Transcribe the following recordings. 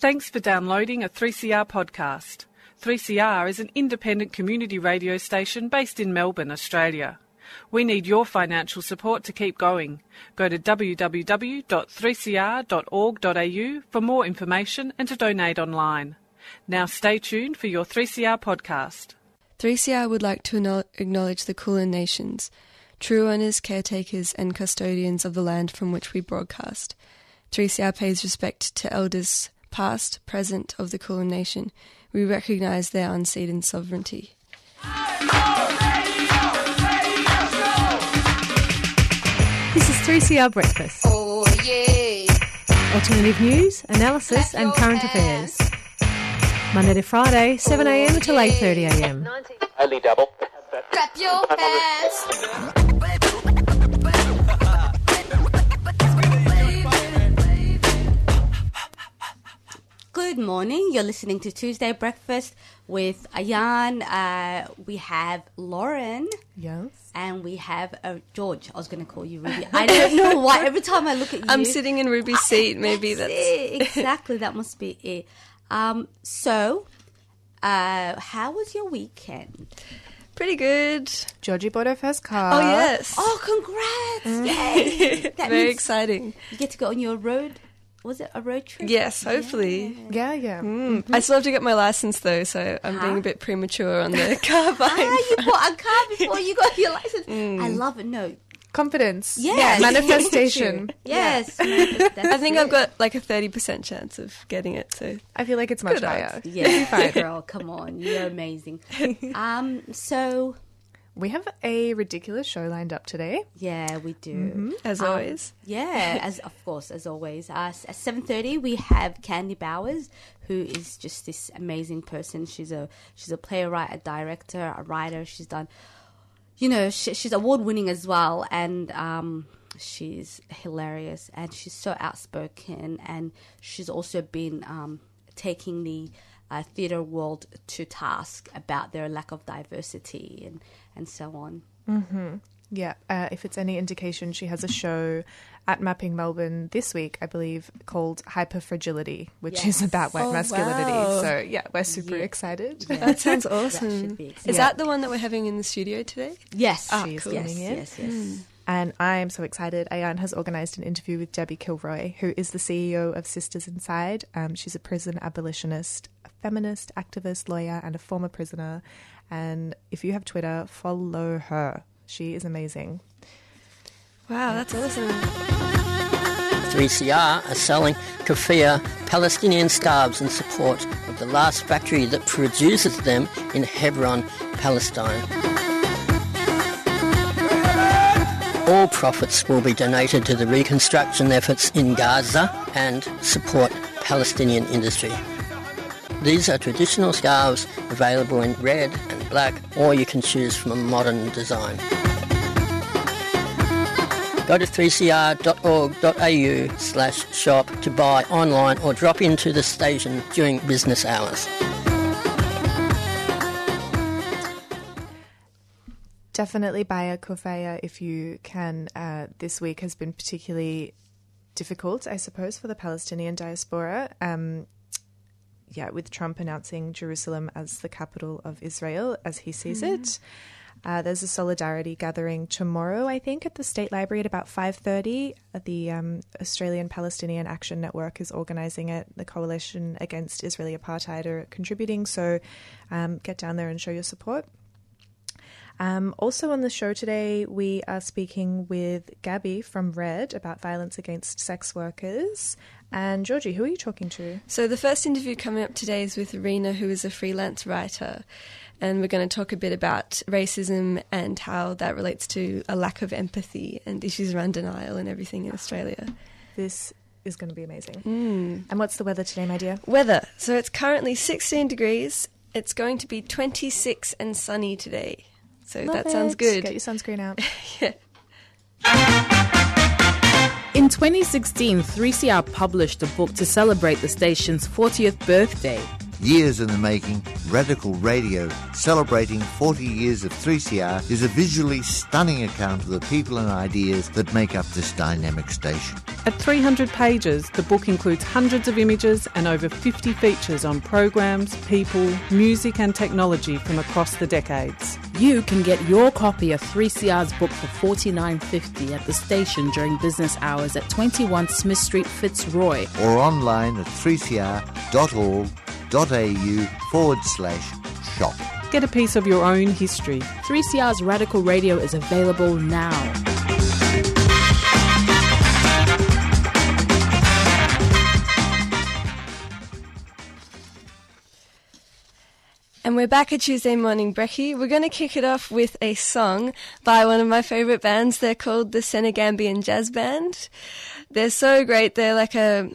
Thanks for downloading a 3CR podcast. 3CR is an independent community radio station based in Melbourne, Australia. We need your financial support to keep going. Go to www.3cr.org.au for more information and to donate online. Now stay tuned for your 3CR podcast. 3CR would like to acknowledge the Kulin Nations, true owners, caretakers, and custodians of the land from which we broadcast. 3CR pays respect to elders past, present of the Kulin Nation. We recognise their unceded sovereignty. This is 3CR Breakfast. Oh, yeah. Alternative news, analysis, and current affairs. Monday to Friday, 7am until 8.30am. Only double. Clap your hands. Good morning. You're listening to Tuesday Breakfast with Ayan. Uh, we have Lauren Yes. and we have uh, George. I was going to call you Ruby. I don't know why. Every time I look at you, I'm sitting in Ruby's seat. Maybe that's. it. exactly that must be it. Um, so, uh, how was your weekend? Pretty good. Georgie bought her first car. Oh, yes. Oh, congrats! Yay! That Very means exciting. you get to go on your road. Was it a road trip? Yes, hopefully. Yeah, yeah. Mm. I still have to get my license though, so I'm being a bit premature on the car buying. Ah, you bought a car before you got your license. Mm. I love it. No, Confidence. Yes. Manifestation. yes. I think I've got like a 30% chance of getting it, so I feel like it's much Good higher. odds. Yeah, girl, come on, you're amazing. Um, so We have a ridiculous show lined up today. yeah, we do. Mm-hmm. as Um, always. Yeah, as of course, as always. Uh, at seven thirty, we have Candy Bowers, who is just this amazing person. She's a she's a playwright, a director, a writer. She's done, you know, she, she's award winning as well, and um, she's hilarious and she's so outspoken. And she's also been um, taking the uh, theatre world to task about their lack of diversity and and so on. Yeah, uh, if it's any indication, she has a show at Mapping Melbourne this week, I believe, called Hyperfragility, which is about white Oh, masculinity. wow. So, yeah, we're super Yeah. excited. That sounds awesome. should be Is that the one that we're having in the studio today? Yes, Ah, yes, cool. yes, Tuning in. yes, yes. And I am so excited. Ayan has organised an interview with Debbie Kilroy, who is the CEO of Sisters Inside. Um, she's a prison abolitionist, a feminist, activist, lawyer, and a former prisoner. And if you have Twitter, follow her. She is amazing. Wow, that's awesome. 3CR are selling keffiyeh Palestinian scarves in support of the last factory that produces them in Hebron, Palestine. All profits will be donated to the reconstruction efforts in Gaza and support Palestinian industry. These are traditional scarves available in red and black, or you can choose from a modern design. Go to 3cr.org.au slash shop to buy online or drop into the station during business hours. Definitely buy a kufiya if you can. Uh, this week has been particularly difficult, I suppose, for the Palestinian diaspora. Um, yeah, with Trump announcing Jerusalem as the capital of Israel as he sees it. Uh, there's a solidarity gathering tomorrow, I think, at the State Library at about 5.30. The um, Australian Palestinian Action Network is organising it. The Coalition Against Israeli Apartheid are contributing, so um, get down there and show your support. Um, also on the show today, we are speaking with Gabby from Red about violence against sex workers. And Georgie, who are you talking to? So the first interview coming up today is with Rena, who is a freelance writer, and we're going to talk a bit about racism and how that relates to a lack of empathy and issues around denial and everything in Australia. This is going to be amazing. Mm. And what's the weather today, my dear? Weather. So it's currently 16 degrees. It's going to be 26 and sunny today. So Love that sounds good. Get your sunscreen out. In 2016, 3CR published a book to celebrate the station's 40th birthday. Years in the making, Radical Radio, celebrating 40 years of 3CR, is a visually stunning account of the people and ideas that make up this dynamic station. At 300 pages, the book includes hundreds of images and over 50 features on programs, people, music, and technology from across the decades. You can get your copy of 3CR's book for $49.50 at the station during business hours at 21 Smith Street, Fitzroy. or online at 3cr.org.au forward slash shop. Get a piece of your own history. 3CR's Radical Radio is available now. And we're back at Tuesday Morning Brekkie. We're going to kick it off with a song by one of my favourite bands. They're called the Senegambian Jazz Band. They're so great. They're like a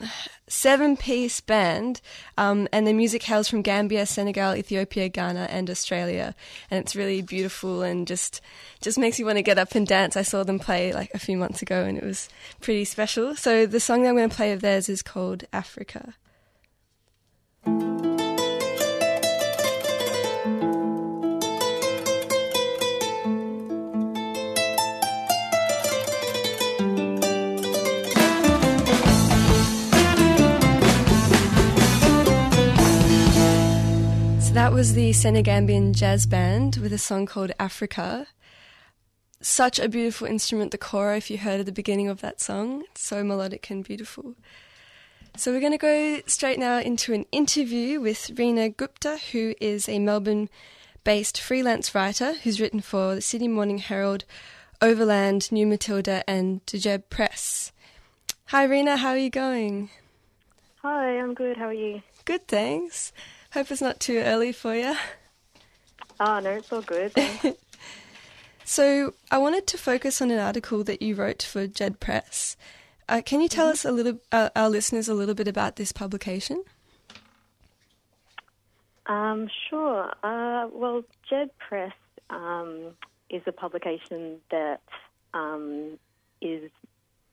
seven piece band, um, and their music hails from Gambia, Senegal, Ethiopia, Ghana, and Australia. And it's really beautiful and just just makes you want to get up and dance. I saw them play like a few months ago, and it was pretty special. So the song that I'm going to play of theirs is called Africa. That was the Senegambian jazz band with a song called Africa. Such a beautiful instrument, the kora, if you heard at the beginning of that song. It's so melodic and beautiful. So we're going to go straight now into an interview with Rena Gupta, who is a Melbourne based freelance writer who's written for the Sydney Morning Herald, Overland, New Matilda, and Djed Press. Hi, Rena, how are you going? Hi, I'm good. How are you? Good, thanks. Hope it's not too early for you. Ah, no, it's all good. So, I wanted to focus on an article that you wrote for Djed Press. Uh, can you tell us a little, uh, our listeners, a little bit about this publication? um, sure. Uh, well, Djed Press um, is a publication that um, is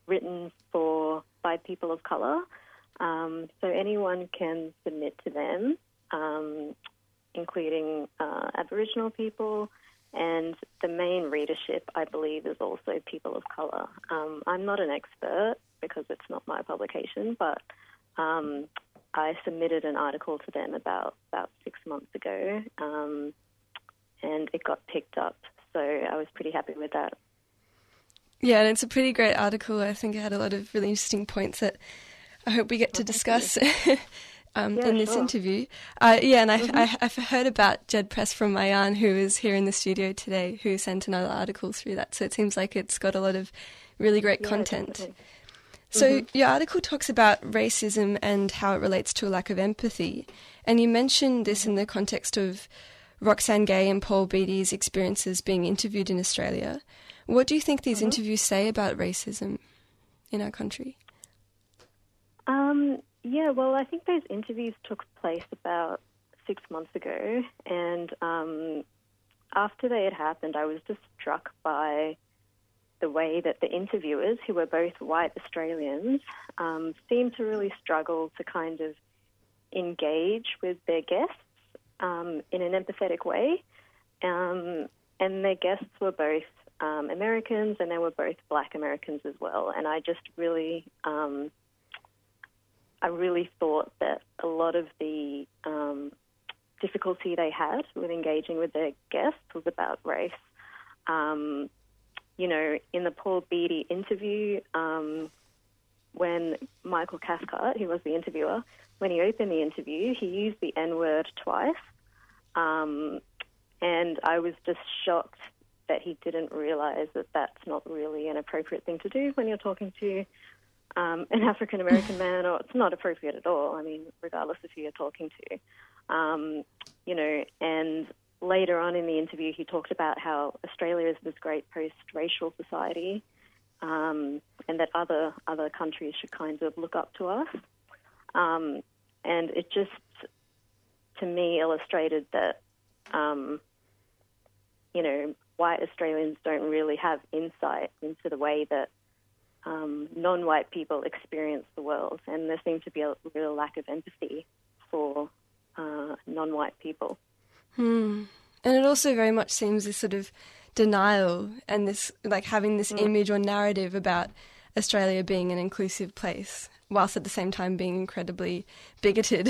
written for by people of colour. Um, so anyone can submit to them, um, including uh, Aboriginal people, and the main readership, I believe, is also people of colour. Um, I'm not an expert because it's not my publication, but um, I submitted an article to them about about six months ago, um, and it got picked up. So I was pretty happy with that. Yeah, and it's a pretty great article. I think it had a lot of really interesting points that I hope we get to discuss um, Yeah, in this sure. interview. Uh, yeah, and I, I, I've heard about Djed Press from my aunt, who is here in the studio today, who sent another article through that. So it seems like it's got a lot of really great Yeah, content. definitely. So your article talks about racism and how it relates to a lack of empathy, and you mentioned this in the context of Roxane Gay and Paul Beatty's experiences being interviewed in Australia. What do you think these interviews say about racism in our country? Um, yeah, well, I think those interviews took place about six months ago, and um, after they had happened, I was just struck by the way that the interviewers, who were both white Australians, um, seemed to really struggle to kind of engage with their guests um, in an empathetic way. Um, and their guests were both um, Americans and they were both black Americans as well. And I just really, um, I really thought that a lot of the um, difficulty they had with engaging with their guests was about race. Um, you know, in the Paul Beatty interview, um, when Michael Cathcart, who was the interviewer, when he opened the interview, he used the N word twice. Um, and I was just shocked that he didn't realize that that's not really an appropriate thing to do when you're talking to um, an African American man, or it's not appropriate at all. I mean, regardless of who you're talking to. Um, you know, and later on in the interview, he talked about how Australia is this great post-racial society, um, and that other other countries should kind of look up to us. Um, and it just, to me, illustrated that, um, you know, white Australians don't really have insight into the way that um, non-white people experience the world, and there seems to be a real lack of empathy for uh, non-white people. Hmm. And it also very much seems this sort of denial and this like having this image or narrative about Australia being an inclusive place, whilst at the same time being incredibly bigoted.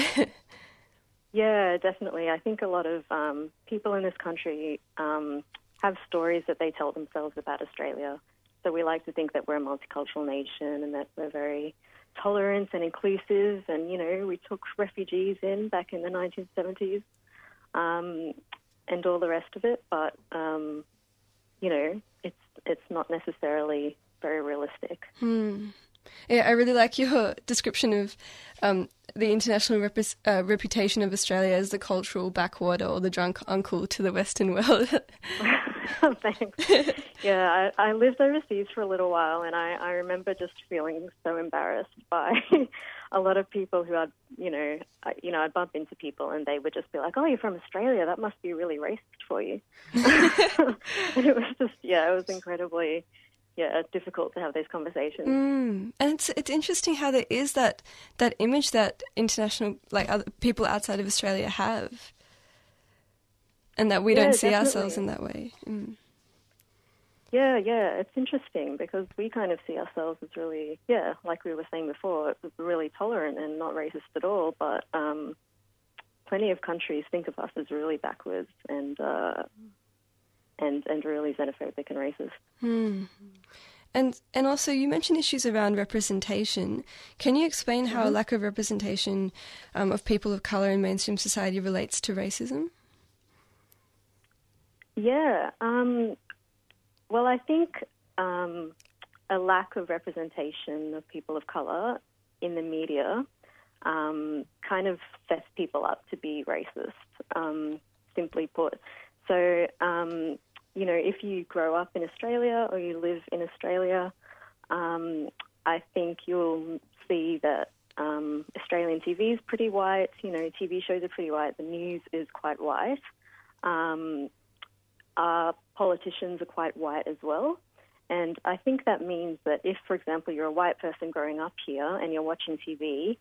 yeah, definitely. I think a lot of um, people in this country um, have stories that they tell themselves about Australia. So we like to think that we're a multicultural nation and that we're very tolerant and inclusive. And, you know, we took refugees in back in the 1970s um, and all the rest of it. But, um, you know, it's, it's not necessarily very realistic. Hmm. Yeah, I really like your description of um, the international rep- uh, reputation of Australia as the cultural backwater or the drunk uncle to the Western world. Thanks. Yeah, I, I, lived overseas for a little while, and I, I remember just feeling so embarrassed by a lot of people who I'd, you know, I, you know, I'd bump into people, and they would just be like, "Oh, you're from Australia? That must be really racist for you." and it was just, yeah, it was incredibly yeah, difficult to have those conversations. Mm. And it's it's interesting how there is that that image that international like other people outside of Australia have, and that we yeah, don't see definitely. ourselves in that way. Mm. Yeah, yeah, it's interesting because we kind of see ourselves as really, yeah, like we were saying before, really tolerant and not racist at all. But um, plenty of countries think of us as really backwards and. Uh, and, and really xenophobic and racist. Hmm. And and also you mentioned issues around representation. Can you explain how a Mm-hmm. lack of representation um, of people of color in mainstream society relates to racism? Yeah. Um, well, I think um, a lack of representation of people of color in the media um, kind of sets people up to be racist, um, simply put. So, um, you know, if you grow up in Australia or you live in Australia, um, I think you'll see that um, Australian TV is pretty white. You know, TV shows are pretty white. The news is quite white. Um, our politicians are quite white as well. And I think that means that if, for example, you're a white person growing up here and you're watching TV,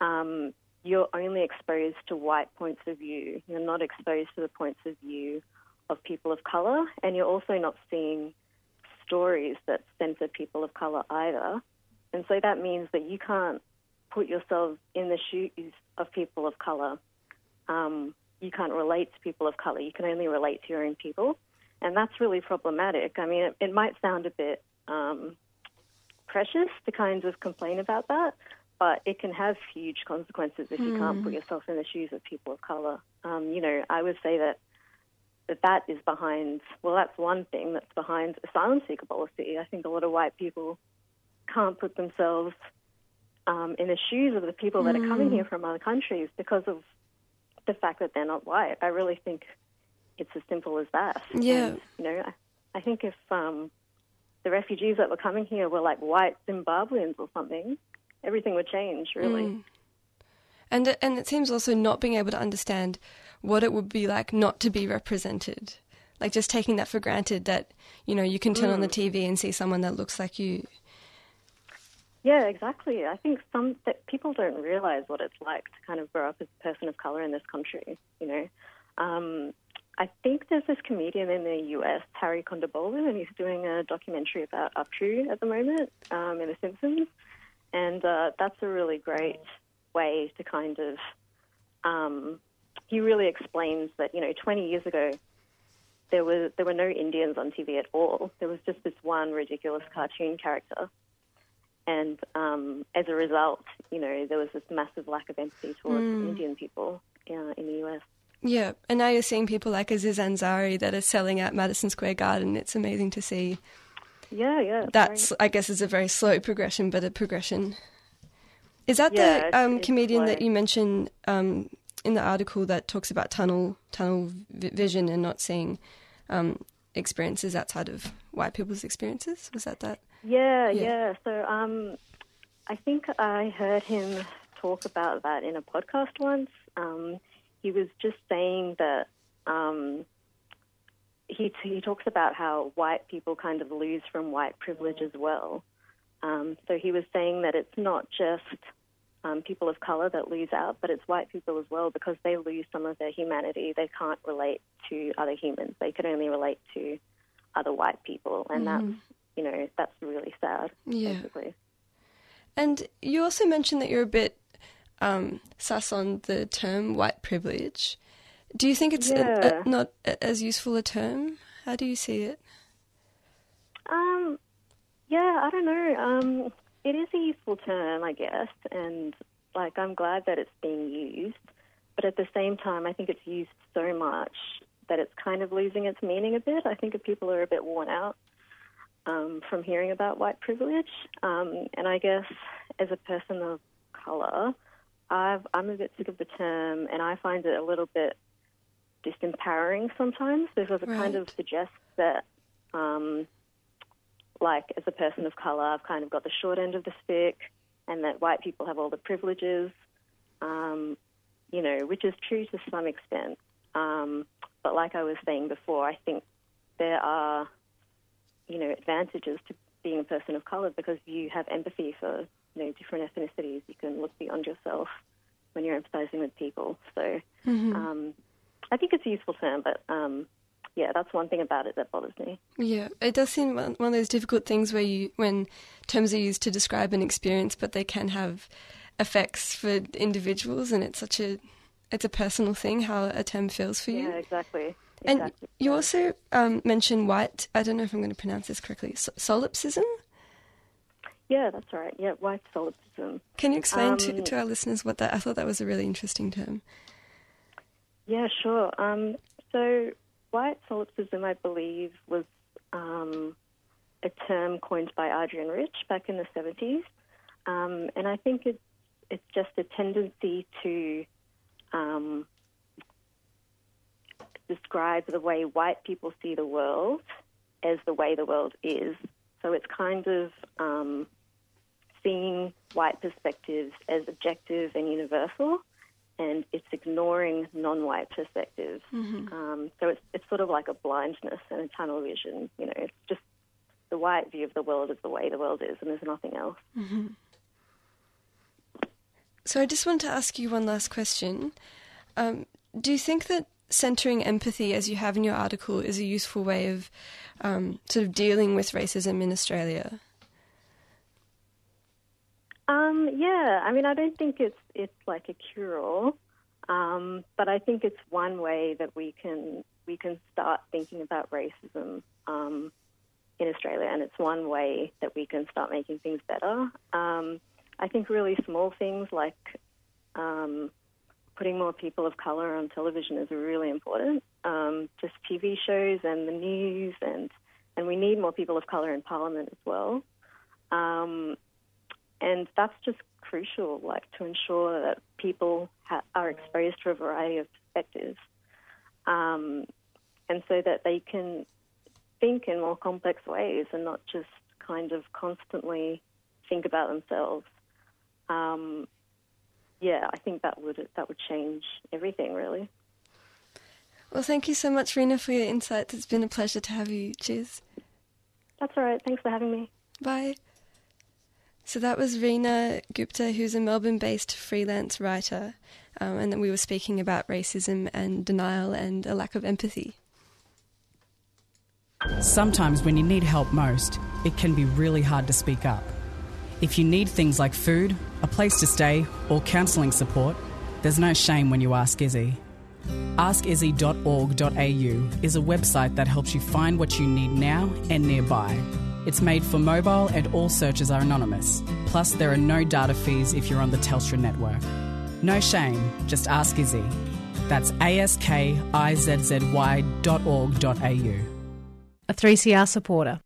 um, you're only exposed to white points of view. You're not exposed to the points of view of people of colour, and you're also not seeing stories that center people of colour either. And so that means that you can't put yourself in the shoes of people of colour. Um, you can't relate to people of colour. You can only relate to your own people. And that's really problematic. I mean, it, it might sound a bit um, precious to kind of complain about that, but it can have huge consequences if you can't put yourself in the shoes of people of colour. Um, you know, I would say that that that is behind. Well, that's one thing that's behind asylum seeker policy. I think a lot of white people can't put themselves um, in the shoes of the people that are coming here from other countries because of the fact that they're not white. I really think it's as simple as that. Yeah. And, you know, I, I think if um, the refugees that were coming here were like white Zimbabweans or something, everything would change, really. Mm. And and it seems also not being able to understand what it would be like not to be represented. Like just taking that for granted that, you know, you can turn on the TV and see someone that looks like you. Yeah, exactly. I think some people don't realize what it's like to kind of grow up as a person of color in this country. You know, um, I think there's this comedian in the US, Hari Kondabolu, and he's doing a documentary about Apu at the moment um, in The Simpsons, and uh, that's a really great way to kind of. Um, he really explains that you know 20 years ago there was there were no Indians on TV at all. There was just this one ridiculous cartoon character, and um, as a result, you know there was this massive lack of empathy towards Indian people uh, in the US. Yeah, and now you're seeing people like Aziz Ansari that are selling out Madison Square Garden. It's amazing to see. Yeah, yeah. That's, very- I guess, is a very slow progression, but a progression. Is that Yeah, the um, comedian slow. that you mentioned um, in the article that talks about tunnel tunnel vision and not seeing um, experiences outside of white people's experiences? Was that that? Yeah, Yeah. yeah. So um, I think I heard him talk about that in a podcast once. Um, he was just saying that um, he he talks about how white people kind of lose from white privilege as well. Um, so he was saying that it's not just um, people of color that lose out, but it's white people as well because they lose some of their humanity. They can't relate to other humans. They can only relate to other white people, and that's you know, that's really sad, Yeah. basically. And you also mentioned that you're a bit um, sus on the term white privilege. Do you think it's Yeah. a- not a- as useful a term? How do you see it? Um, yeah, I don't know. Um, it is a useful term, I guess, and like I'm glad that it's being used. But at the same time, I think it's used so much that it's kind of losing its meaning a bit. I think people are a bit worn out um, from hearing about white privilege. Um, and I guess as a person of colour, I've, I'm a bit sick of the term, and I find it a little bit disempowering sometimes because it kind of suggests that um, like as a person of color, I've kind of got the short end of the stick, and that white people have all the privileges, um, you know, which is true to some extent. Um, but like I was saying before, I think there are, you know, advantages to being a person of color because you have empathy for, you know, different ethnicities. You can look beyond yourself when you're empathizing with people. So um, I think it's a useful term, but um, yeah, that's one thing about it that bothers me. Yeah, it does seem one one of those difficult things where you, when terms are used to describe an experience, but they can have effects for individuals, and it's such a, it's a personal thing how a term feels for you. Yeah, exactly. And exactly. you also um, mentioned white. I don't know if I'm going to pronounce this correctly, solipsism? Yeah, that's right. Yeah, white solipsism. Can you explain to, Um, to our listeners what that? I thought that was a really interesting term. Yeah, sure. Um, so, white solipsism, I believe, was um, a term coined by Adrienne Rich back in the 70s. Um, and I think it's, it's just a tendency to um, describe the way white people see the world as the way the world is. So it's kind of um, seeing white perspectives as objective and universal, and it's ignoring non-white perspectives. Um, so it's it's sort of like a blindness and a tunnel vision. You know, it's just the white view of the world is the way the world is, and there's nothing else. So I just want to ask you one last question. Um, do you think that centering empathy, as you have in your article, is a useful way of um, sort of dealing with racism in Australia? Um, yeah, I mean, I don't think it's it's like a cure-all, um, but I think it's one way that we can we can start thinking about racism um, in Australia, and it's one way that we can start making things better. Um, I think really small things like um, putting more people of color on television is really important. Um, just TV shows and the news, and and we need more people of color in Parliament as well. Um, and that's just crucial, like to ensure that people ha- are exposed to a variety of perspectives, um, and so that they can think in more complex ways and not just kind of constantly think about themselves. Um, yeah, I think that would that would change everything, really. Well, thank you so much, Rena, for your insights. It's been a pleasure to have you. Cheers. That's all right. Thanks for having me. Bye. So that was Reena Gupta, who's a Melbourne based freelance writer, um, and then we were speaking about racism and denial and a lack of empathy. Sometimes, when you need help most, it can be really hard to speak up. If you need things like food, a place to stay, or counselling support, there's no shame when you ask Izzy. AskIzzy.org.au is a website that helps you find what you need now and nearby. It's made for mobile and all searches are anonymous. Plus, there are no data fees if you're on the Telstra network. No shame, just ask Izzy. That's askizzy dot org dot au. A 3CR supporter.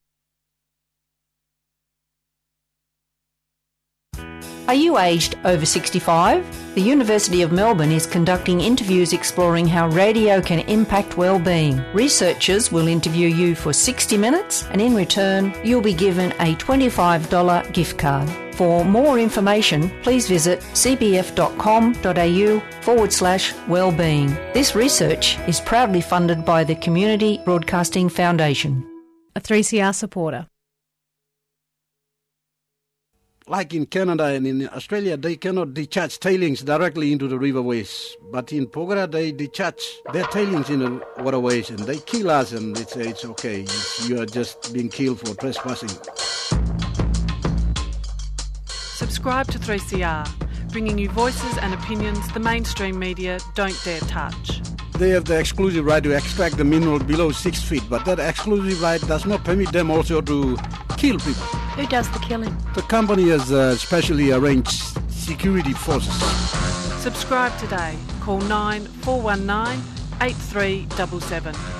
Are you aged over 65? The University of Melbourne is conducting interviews exploring how radio can impact well-being. Researchers will interview you for 60 minutes and in return you'll be given a $25 gift card. For more information, please visit cbf.com.au forward slash wellbeing. This research is proudly funded by the Community Broadcasting Foundation. A 3CR supporter. Like in Canada and in Australia, they cannot discharge tailings directly into the riverways. But in Porgera, they discharge their tailings in the waterways and they kill us, and they say it's okay. You are just being killed for trespassing. Subscribe to 3CR, bringing you voices and opinions the mainstream media don't dare touch. They have the exclusive right to extract the mineral below six feet, but that exclusive right does not permit them also to kill people. Who does the killing? The company has uh, specially arranged security forces. Subscribe today. Call 9419 8377.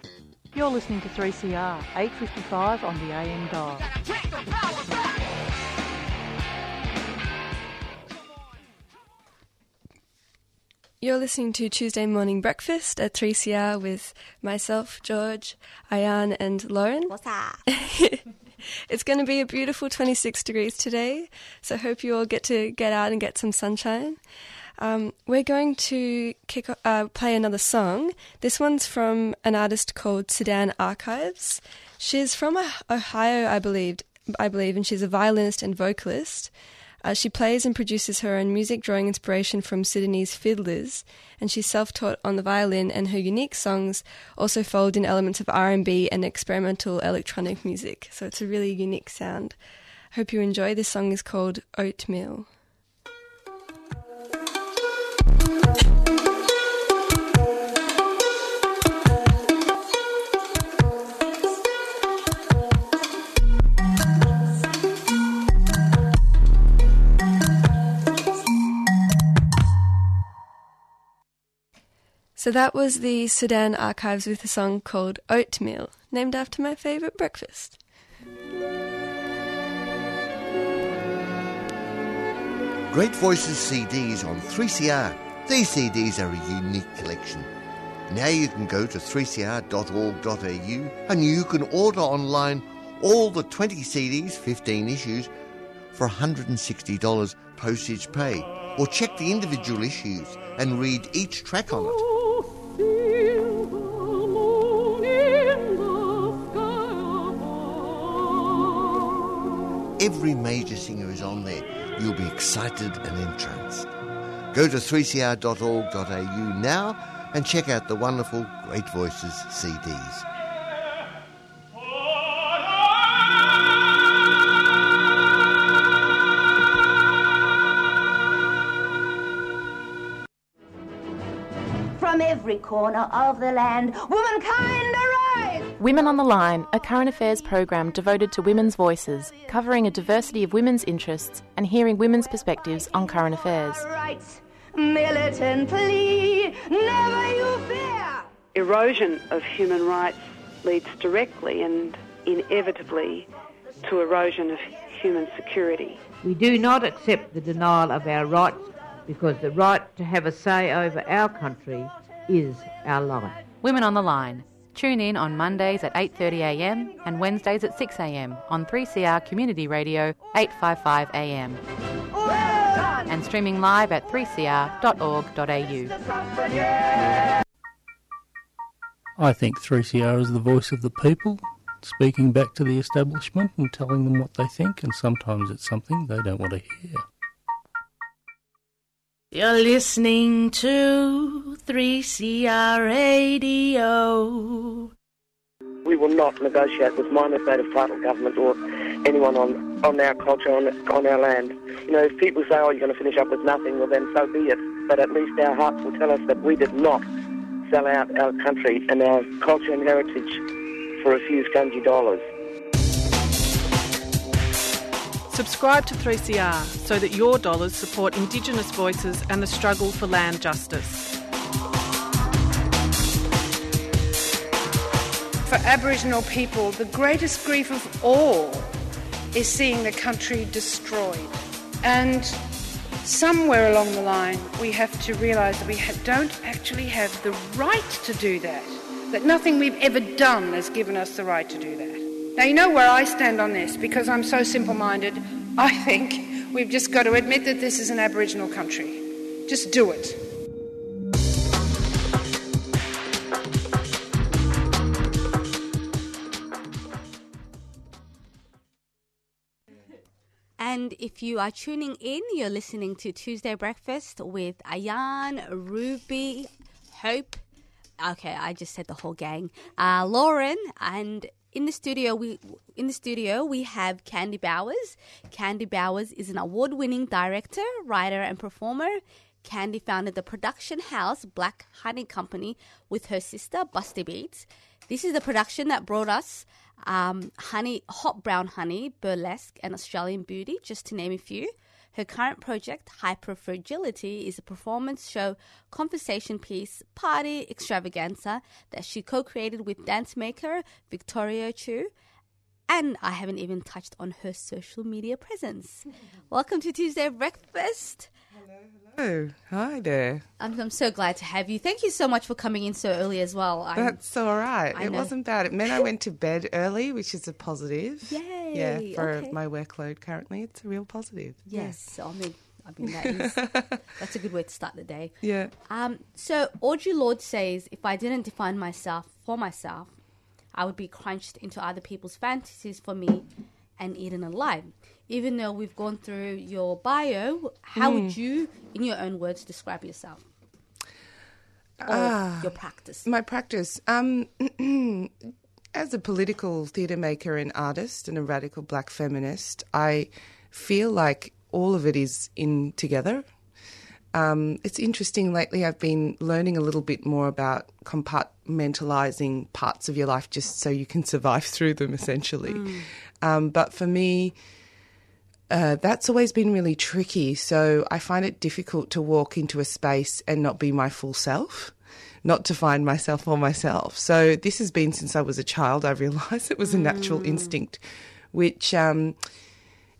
You're listening to 3CR, 855 on the AM dial. You're listening to Tuesday Morning Breakfast at 3CR with myself, George, Ayan, and Lauren. What's up? it's going to be a beautiful 26 degrees today, so hope you all get to get out and get some sunshine. Um, we're going to kick, uh, play another song. This one's from an artist called Sudan Archives. She's from Ohio, I believe, I believe, and she's a violinist and vocalist. Uh, she plays and produces her own music, drawing inspiration from Sudanese fiddlers, and she's self-taught on the violin. And her unique songs also fold in elements of R&B and experimental electronic music. So it's a really unique sound. Hope you enjoy. This song is called Oatmeal. So that was the Sudan Archives with a song called Oatmeal, named after my favourite breakfast. Great Voices CDs on 3CR. These CDs are a unique collection. Now you can go to 3cr.org.au and you can order online all the 20 CDs, 15 issues, for $160 postage paid. Or check the individual issues and read each track on it. Every major singer is on there. You'll be excited and entranced. Go to 3cr.org.au now and check out the wonderful Great Voices CDs. From every corner of the land, womankind! Women on the Line, a current affairs program devoted to women's voices, covering a diversity of women's interests and hearing women's perspectives on current affairs. Rights, militantly, never you fear! Erosion of human rights leads directly and inevitably to erosion of human security. We do not accept the denial of our rights because the right to have a say over our country is our life. Women on the Line. Tune in on Mondays at 8.30am and Wednesdays at 6am on 3CR Community Radio 855am. And streaming live at 3cr.org.au. I think 3CR is the voice of the people, speaking back to the establishment and telling them what they think, and sometimes it's something they don't want to hear. You're listening to 3CR Radio. We will not negotiate with minor state of title government or anyone on, on our culture, on, on our land. You know, if people say, oh, you're going to finish up with nothing, well then so be it. But at least our hearts will tell us that we did not sell out our country and our culture and heritage for a few scungy dollars. Subscribe to 3CR so that your dollars support Indigenous voices and the struggle for land justice. for Aboriginal people, the greatest grief of all is seeing the country destroyed. And somewhere along the line, we have to realise that we don't actually have the right to do that, that nothing we've ever done has given us the right to do that. Now, you know where I stand on this because I'm so simple minded. I think we've just got to admit that this is an Aboriginal country. Just do it. And if you are tuning in, you're listening to Tuesday Breakfast with Ayan, Ruby, Hope. Okay, I just said the whole gang. Uh, Lauren and in the studio we in the studio we have Candy Bowers. Candy Bowers is an award-winning director, writer, and performer. Candy founded the production house Black Honey Company with her sister Busty Beatz. This is the production that brought us um, Honey, Hot Brown Honey, Burlesque, and Australian Beauty, just to name a few. Her current project, Hyperfragility, is a performance show conversation piece party extravaganza that she co created with dance maker Victoria Chiu. And I haven't even touched on her social media presence. Welcome to Tuesday Breakfast. Oh, hi there. I'm, I'm so glad to have you. Thank you so much for coming in so early as well. I'm- That's all right. I it know. wasn't bad. It meant I went to bed early, which is a positive. Yay, Yeah, for okay. my workload currently, it's a real positive. Yeah. Yes, I mean, I mean that is that's a good way to start the day. Yeah. Um. So Audre Lorde says, if I didn't define myself for myself, I would be crunched into other people's fantasies for me, and eaten alive. Even though we've gone through your bio, how would Mm. you, in your own words, describe yourself? Or Ah, your practice. My practice. Um, as a political theatre maker and artist and a radical black feminist, I feel like all of it is in together. Um, it's interesting lately. I've been learning a little bit more about compartmentalizing parts of your life just so you can survive through them, essentially. Um, but for me, uh, that's always been really tricky. So I find it difficult to walk into a space and not be my full self, not to find myself or myself. So this has been since I was a child. I realised it was a natural instinct, which um,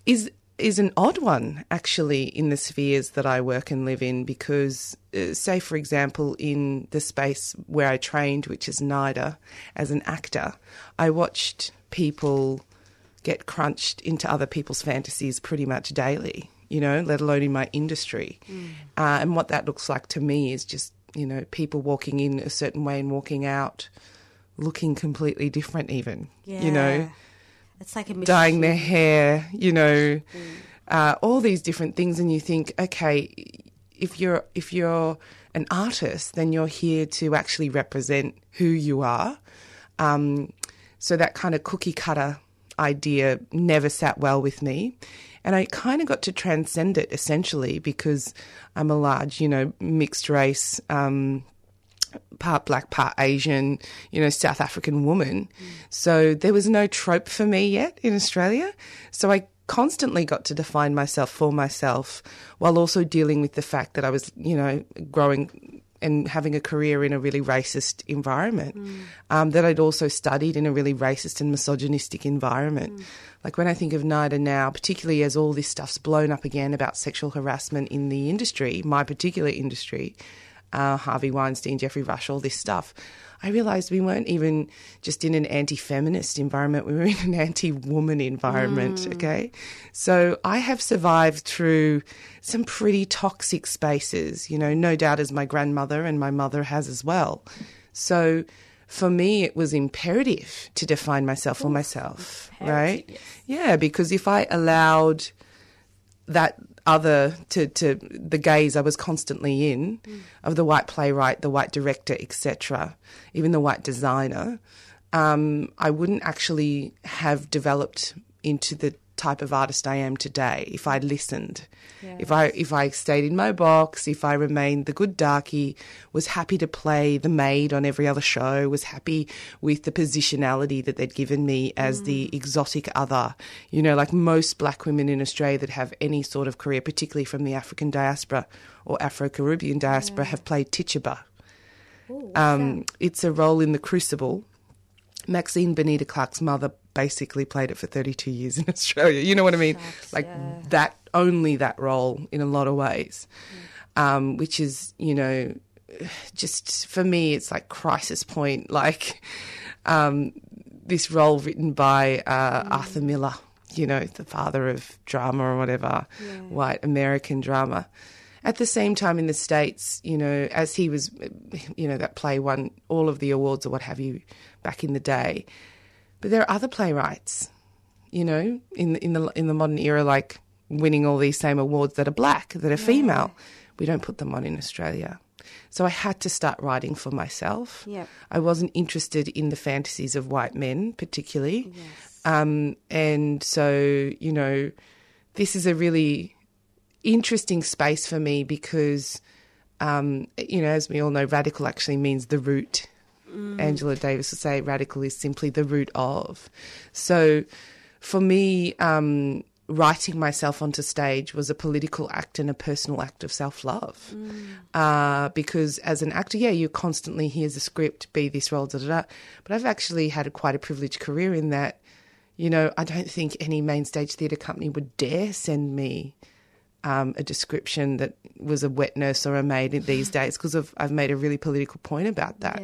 is is an odd one actually in the spheres that I work and live in because uh, say for example in the space where I trained which is NIDA as an actor I watched people get crunched into other people's fantasies pretty much daily you know let alone in my industry. Uh, and what that looks like to me is just you know people walking in a certain way and walking out looking completely different even you know? It's like a dyeing their hair, you know, uh, all these different things, and you think, okay, if you're if you're an artist, then you're here to actually represent who you are. Um, so that kind of cookie cutter idea never sat well with me. And I kind of got to transcend it essentially because I'm a large, you know, mixed race, um, part black, part Asian, you know, South African woman. So there was no trope for me yet in Australia. So I constantly got to define myself for myself while also dealing with the fact that I was, you know, growing and having a career in a really racist environment. Um, that I'd also studied in a really racist and misogynistic environment. Like when I think of NIDA now, particularly as all this stuff's blown up again about sexual harassment in the industry, my particular industry, uh, Harvey Weinstein, Geoffrey Rush, all this stuff, I realised we weren't even just in an anti feminist environment, we were in an anti woman environment, Mm. okay? So I have survived through some pretty toxic spaces, you know, no doubt as my grandmother and my mother has as well. So for me, it was imperative to define myself for myself, right? Yeah, because if I allowed that other to, to the gaze I was constantly in of the white playwright, the white director, etc., even the white designer, um, I wouldn't actually have developed into the type of artist I am today if I'd listened. If I if I stayed in my box, if I remained the good darkie, was happy to play the maid on every other show, was happy with the positionality that they'd given me as the exotic other. You know, like most black women in Australia that have any sort of career, particularly from the African diaspora or Afro Caribbean diaspora, have played Tituba. Um, it's a role in the crucible Maxine Beneba Clarke's mother basically played it for 32 years in Australia. You know what I mean? like that, only that role in a lot of ways, um, which is, you know, just for me, it's like crisis point. Like um, this role written by uh, Arthur Miller, you know, the father of drama or whatever, white American drama. At the same time, in the States, you know, as he was, you know, that play won all of the awards or what have you back in the day. But there are other playwrights, you know, in in the in the modern era, like winning all these same awards that are black, that are female. We don't put them on in Australia. So I had to start writing for myself. Yep. I wasn't interested in the fantasies of white men, particularly. Yes. Um, and so, you know, this is a really interesting space for me because, um, you know, as we all know, radical actually means the root. Angela Davis would say radical is simply the root of. So for me, um, writing myself onto stage was a political act and a personal act of self love. Uh, because as an actor, yeah, you constantly hear the script, be this role, da da da. But I've actually had a, quite a privileged career in that, you know, I don't think any main stage theatre company would dare send me um, a description that was a wet nurse or a maid these days because I've made a really political point about that.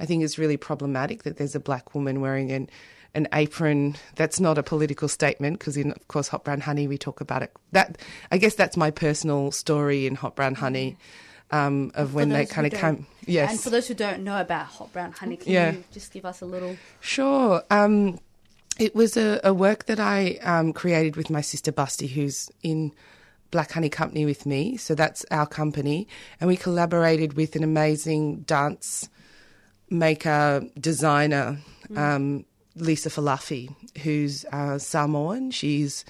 I think it's really problematic that there's a black woman wearing an an apron. That's not a political statement because in, of course, Hot Brown Honey, we talk about it. That I guess that's my personal story in Hot Brown Honey um, of when they kind of come. Yes, And for those who don't know about hot brown honey, can Yeah. you just give us a little? Sure. Um, it was a, a work that I um, created with my sister Busty, who's in Black Honey Company with me. So that's our company. And we collaborated with an amazing dance maker, designer, um, Lisa Fa'alafi, who's uh, Samoan. She's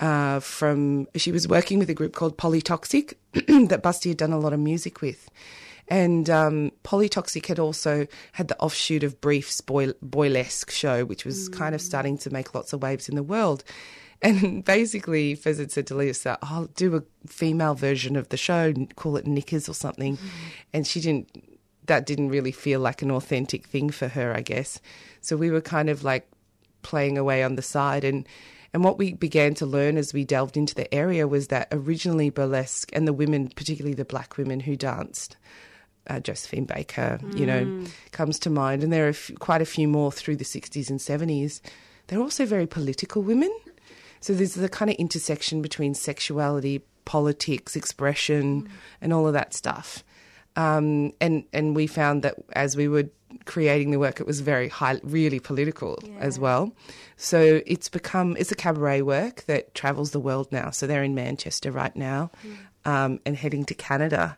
uh, from, she was working with a group called Polytoxic that Busty had done a lot of music with. And um, Polytoxic had also had the offshoot of Brief's boy, Boylesque show, which was kind of starting to make lots of waves in the world. And basically, Fezid said to Lisa, I'll do a female version of the show, call it Knickers or something. And she didn't, that didn't really feel like an authentic thing for her, I guess. So we were kind of like playing away on the side. And, and what we began to learn as we delved into the area was that originally burlesque and the women, particularly the black women who danced, uh, Josephine Baker, you know, Mm. comes to mind. And there are f- quite a few more through the 60s and 70s. They're also very political women. So there's the kind of intersection between sexuality, politics, expression, and all of that stuff. Um, and and we found that as we were creating the work, it was very high, really political as well. So it's become it's a cabaret work that travels the world now. So they're in Manchester right now, um, and heading to Canada.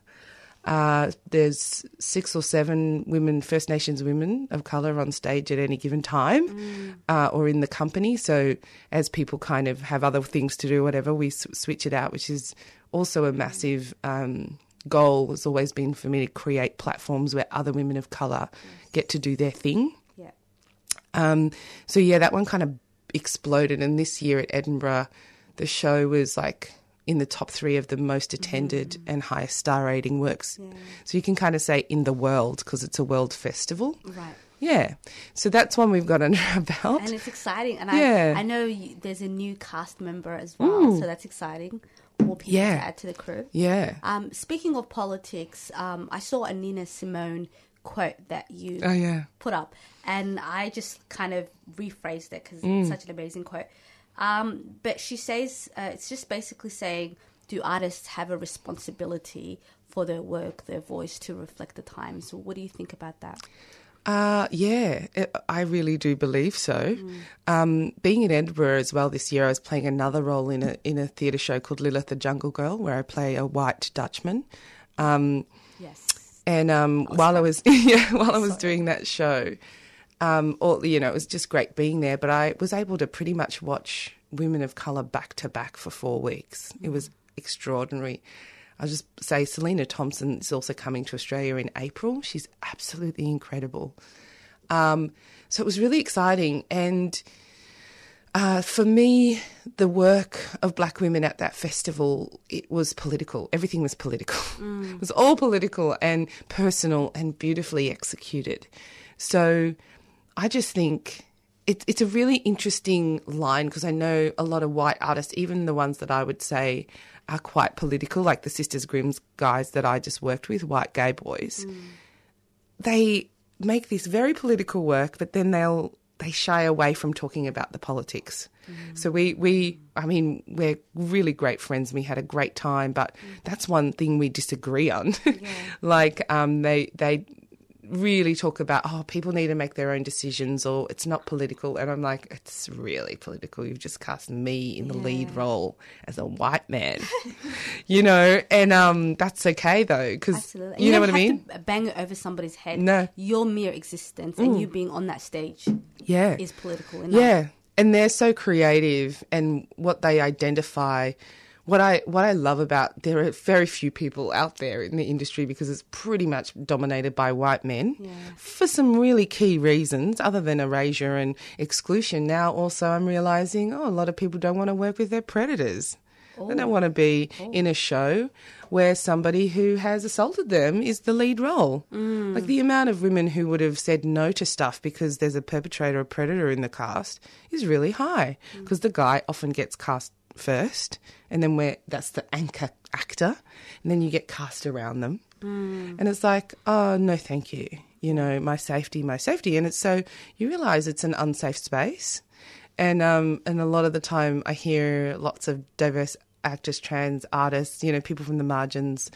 Uh, there's six or seven women, First Nations women of colour on stage at any given time uh, or in the company. So as people kind of have other things to do, whatever, we s- switch it out, which is also a massive um, goal. Has always been for me to create platforms where other women of colour get to do their thing. Yeah. Um, so yeah, that one kind of exploded. And this year at Edinburgh, the show was like in the top three of the most attended and highest star rating works. So you can kind of say in the world because it's a world festival. Right. Yeah. So that's one we've got under our belt. And it's exciting. And Yeah. I, I know you, there's a new cast member as well, Mm. so that's exciting. More people Yeah. to add to the crew. Yeah. Um, speaking of politics, um, I saw a Nina Simone quote that you Oh, yeah. put up, and I just kind of rephrased it because Mm. it's such an amazing quote. Um, but she says uh, it's just basically saying, do artists have a responsibility for their work, their voice to reflect the times? So what do you think about that? Uh, yeah, it, I really do believe so. Um, being in Edinburgh as well this year, I was playing another role in a in a theatre show called Lilith the Jungle Girl, where I play a white Dutchman. Um, yes. And um, while I was yeah, while I was doing that show, um, all you know, it was just great being there. But I was able to pretty much watch women of color back to back for four weeks. It was extraordinary. I'll just say Selina Thompson is also coming to Australia in April. She's absolutely incredible. Um, so it was really exciting. And uh, for me, the work of black women at that festival, it was political. Everything was political. Mm. it was all political and personal and beautifully executed. So I just think it's it's a really interesting line because I know a lot of white artists, even the ones that I would say are quite political, like the Sisters Grimm's guys that I just worked with, white gay boys. Mm. They make this very political work, but then they'll they shy away from talking about the politics. Mm. So we we I mean we're really great friends. We had a great time, but mm. that's one thing we disagree on. like um, they they really talk about oh people need to make their own decisions or it's not political and i'm like it's really political you've just cast me in the lead role as a white man you know and um that's okay though because Absolutely. you know what i mean bang it over somebody's head. No. Your mere existence and Mm. you being on that stage yeah is political enough. yeah and they're so creative and what they identify what I what I love about there are very few people out there in the industry because it's pretty much dominated by white men for some really key reasons other than erasure and exclusion. Now also I'm realizing oh a lot of people don't want to work with their predators. They don't oh. want to be oh. in a show where somebody who has assaulted them is the lead role. Mm. Like the amount of women who would have said no to stuff because there's a perpetrator or predator in the cast is really high mm. because the guy often gets cast first and then where that's the anchor actor and then you get cast around them. And it's like, oh, no, thank you. You know, my safety, my safety. And it's so you realize it's an unsafe space. And, um, and a lot of the time I hear lots of diverse actors, trans artists, you know, people from the margins,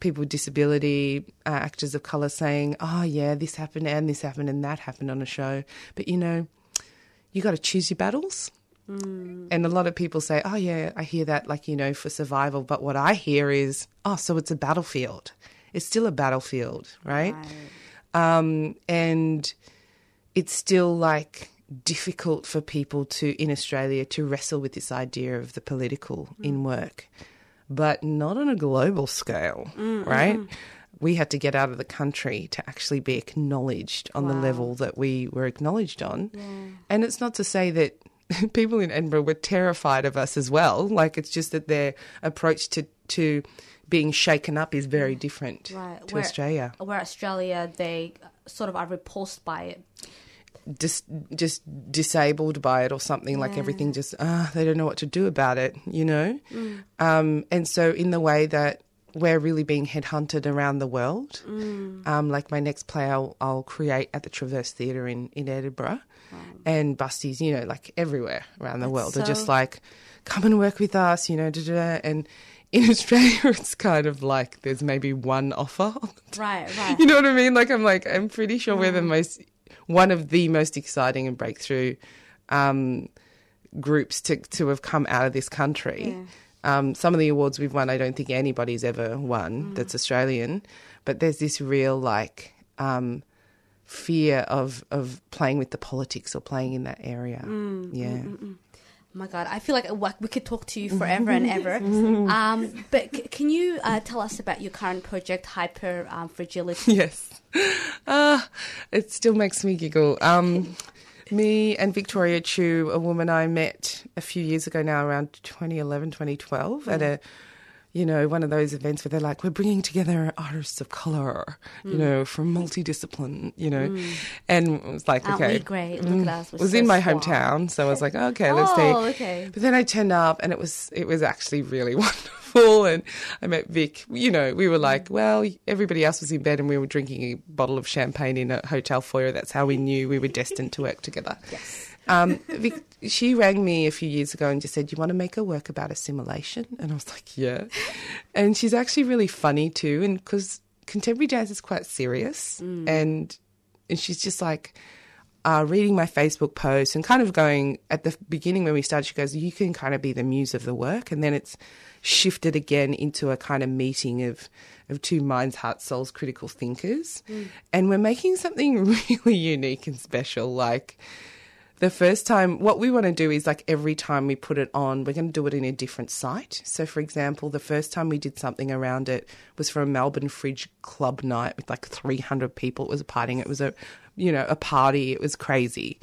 people with disability, uh, actors of colour saying, oh, yeah, this happened and this happened and that happened on a show. But, you know, you got to choose your battles. And a lot of people say, oh, yeah, I hear that, like, you know, for survival. But what I hear is, oh, so it's a battlefield. It's still a battlefield, right? Um, and it's still like difficult for people to, in Australia, to wrestle with this idea of the political in work, but not on a global scale, Mm, right? mm. We had to get out of the country to actually be acknowledged on the level that we were acknowledged on. And it's not to say that people in Edinburgh were terrified of us as well. Like it's just that their approach to to being shaken up is very different Right. to where, Australia. Where Australia, they sort of are repulsed by it. Just just disabled by it or something like everything just ah they don't know what to do about it, you know. Mm. Um, and so in the way that we're really being headhunted around the world. Mm. Um, like my next play, I'll, I'll create at the Traverse Theatre in, in Edinburgh, and busties, you know, like everywhere around the That's world. They're just like, come and work with us, you know, da, da, da. and in Australia, it's kind of like there's maybe one offer. Right, right. you know what I mean? Like I'm like I'm pretty sure we're the most one of the most exciting and breakthrough um, groups to to have come out of this country. Um, some of the awards we've won, I don't think anybody's ever won that's Australian, but there's this real like um, fear of of playing with the politics or playing in that area. Mm, yeah. mm, mm, mm. Oh my God, I feel like like, we could talk to you forever and ever. Um, but c- can you uh, tell us about your current project, Hyper um, Fragility? Yes. Ah, it still makes me giggle. Um, me and Victoria Chiu, a woman I met a few years ago now, around 2011, 2012, at a, you know, one of those events where they're like, we're bringing together artists of colour, you Mm. know, from multidiscipline, you know, Mm. and it was like, Aren't okay. great? Look at us, It was so in my hometown, so I was like, okay, let's see. Oh, okay. But then I turned up and it was it was actually really wonderful and I met Vic. You know, we were like, well, everybody else was in bed and we were drinking a bottle of champagne in a hotel foyer. That's how we knew we were destined to work together. Yes. Um, Vic, she rang me a few years ago and just said, "You want to make a work about assimilation?" And I was like, "Yeah." And she's actually really funny too, and because contemporary jazz is quite serious, Mm. and and she's just like uh, reading my Facebook post and kind of going at the beginning when we started. She goes, "You can kind of be the muse of the work," and then it's shifted again into a kind of meeting of of two minds, hearts, souls, critical thinkers, Mm. and we're making something really unique and special, like the first time what we want to do is like every time we put it on we're going to do it in a different site. So for example the first time we did something around it was for a melbourne Fringe club night with like 300 people. It was a partying it was a you know a party. It was crazy.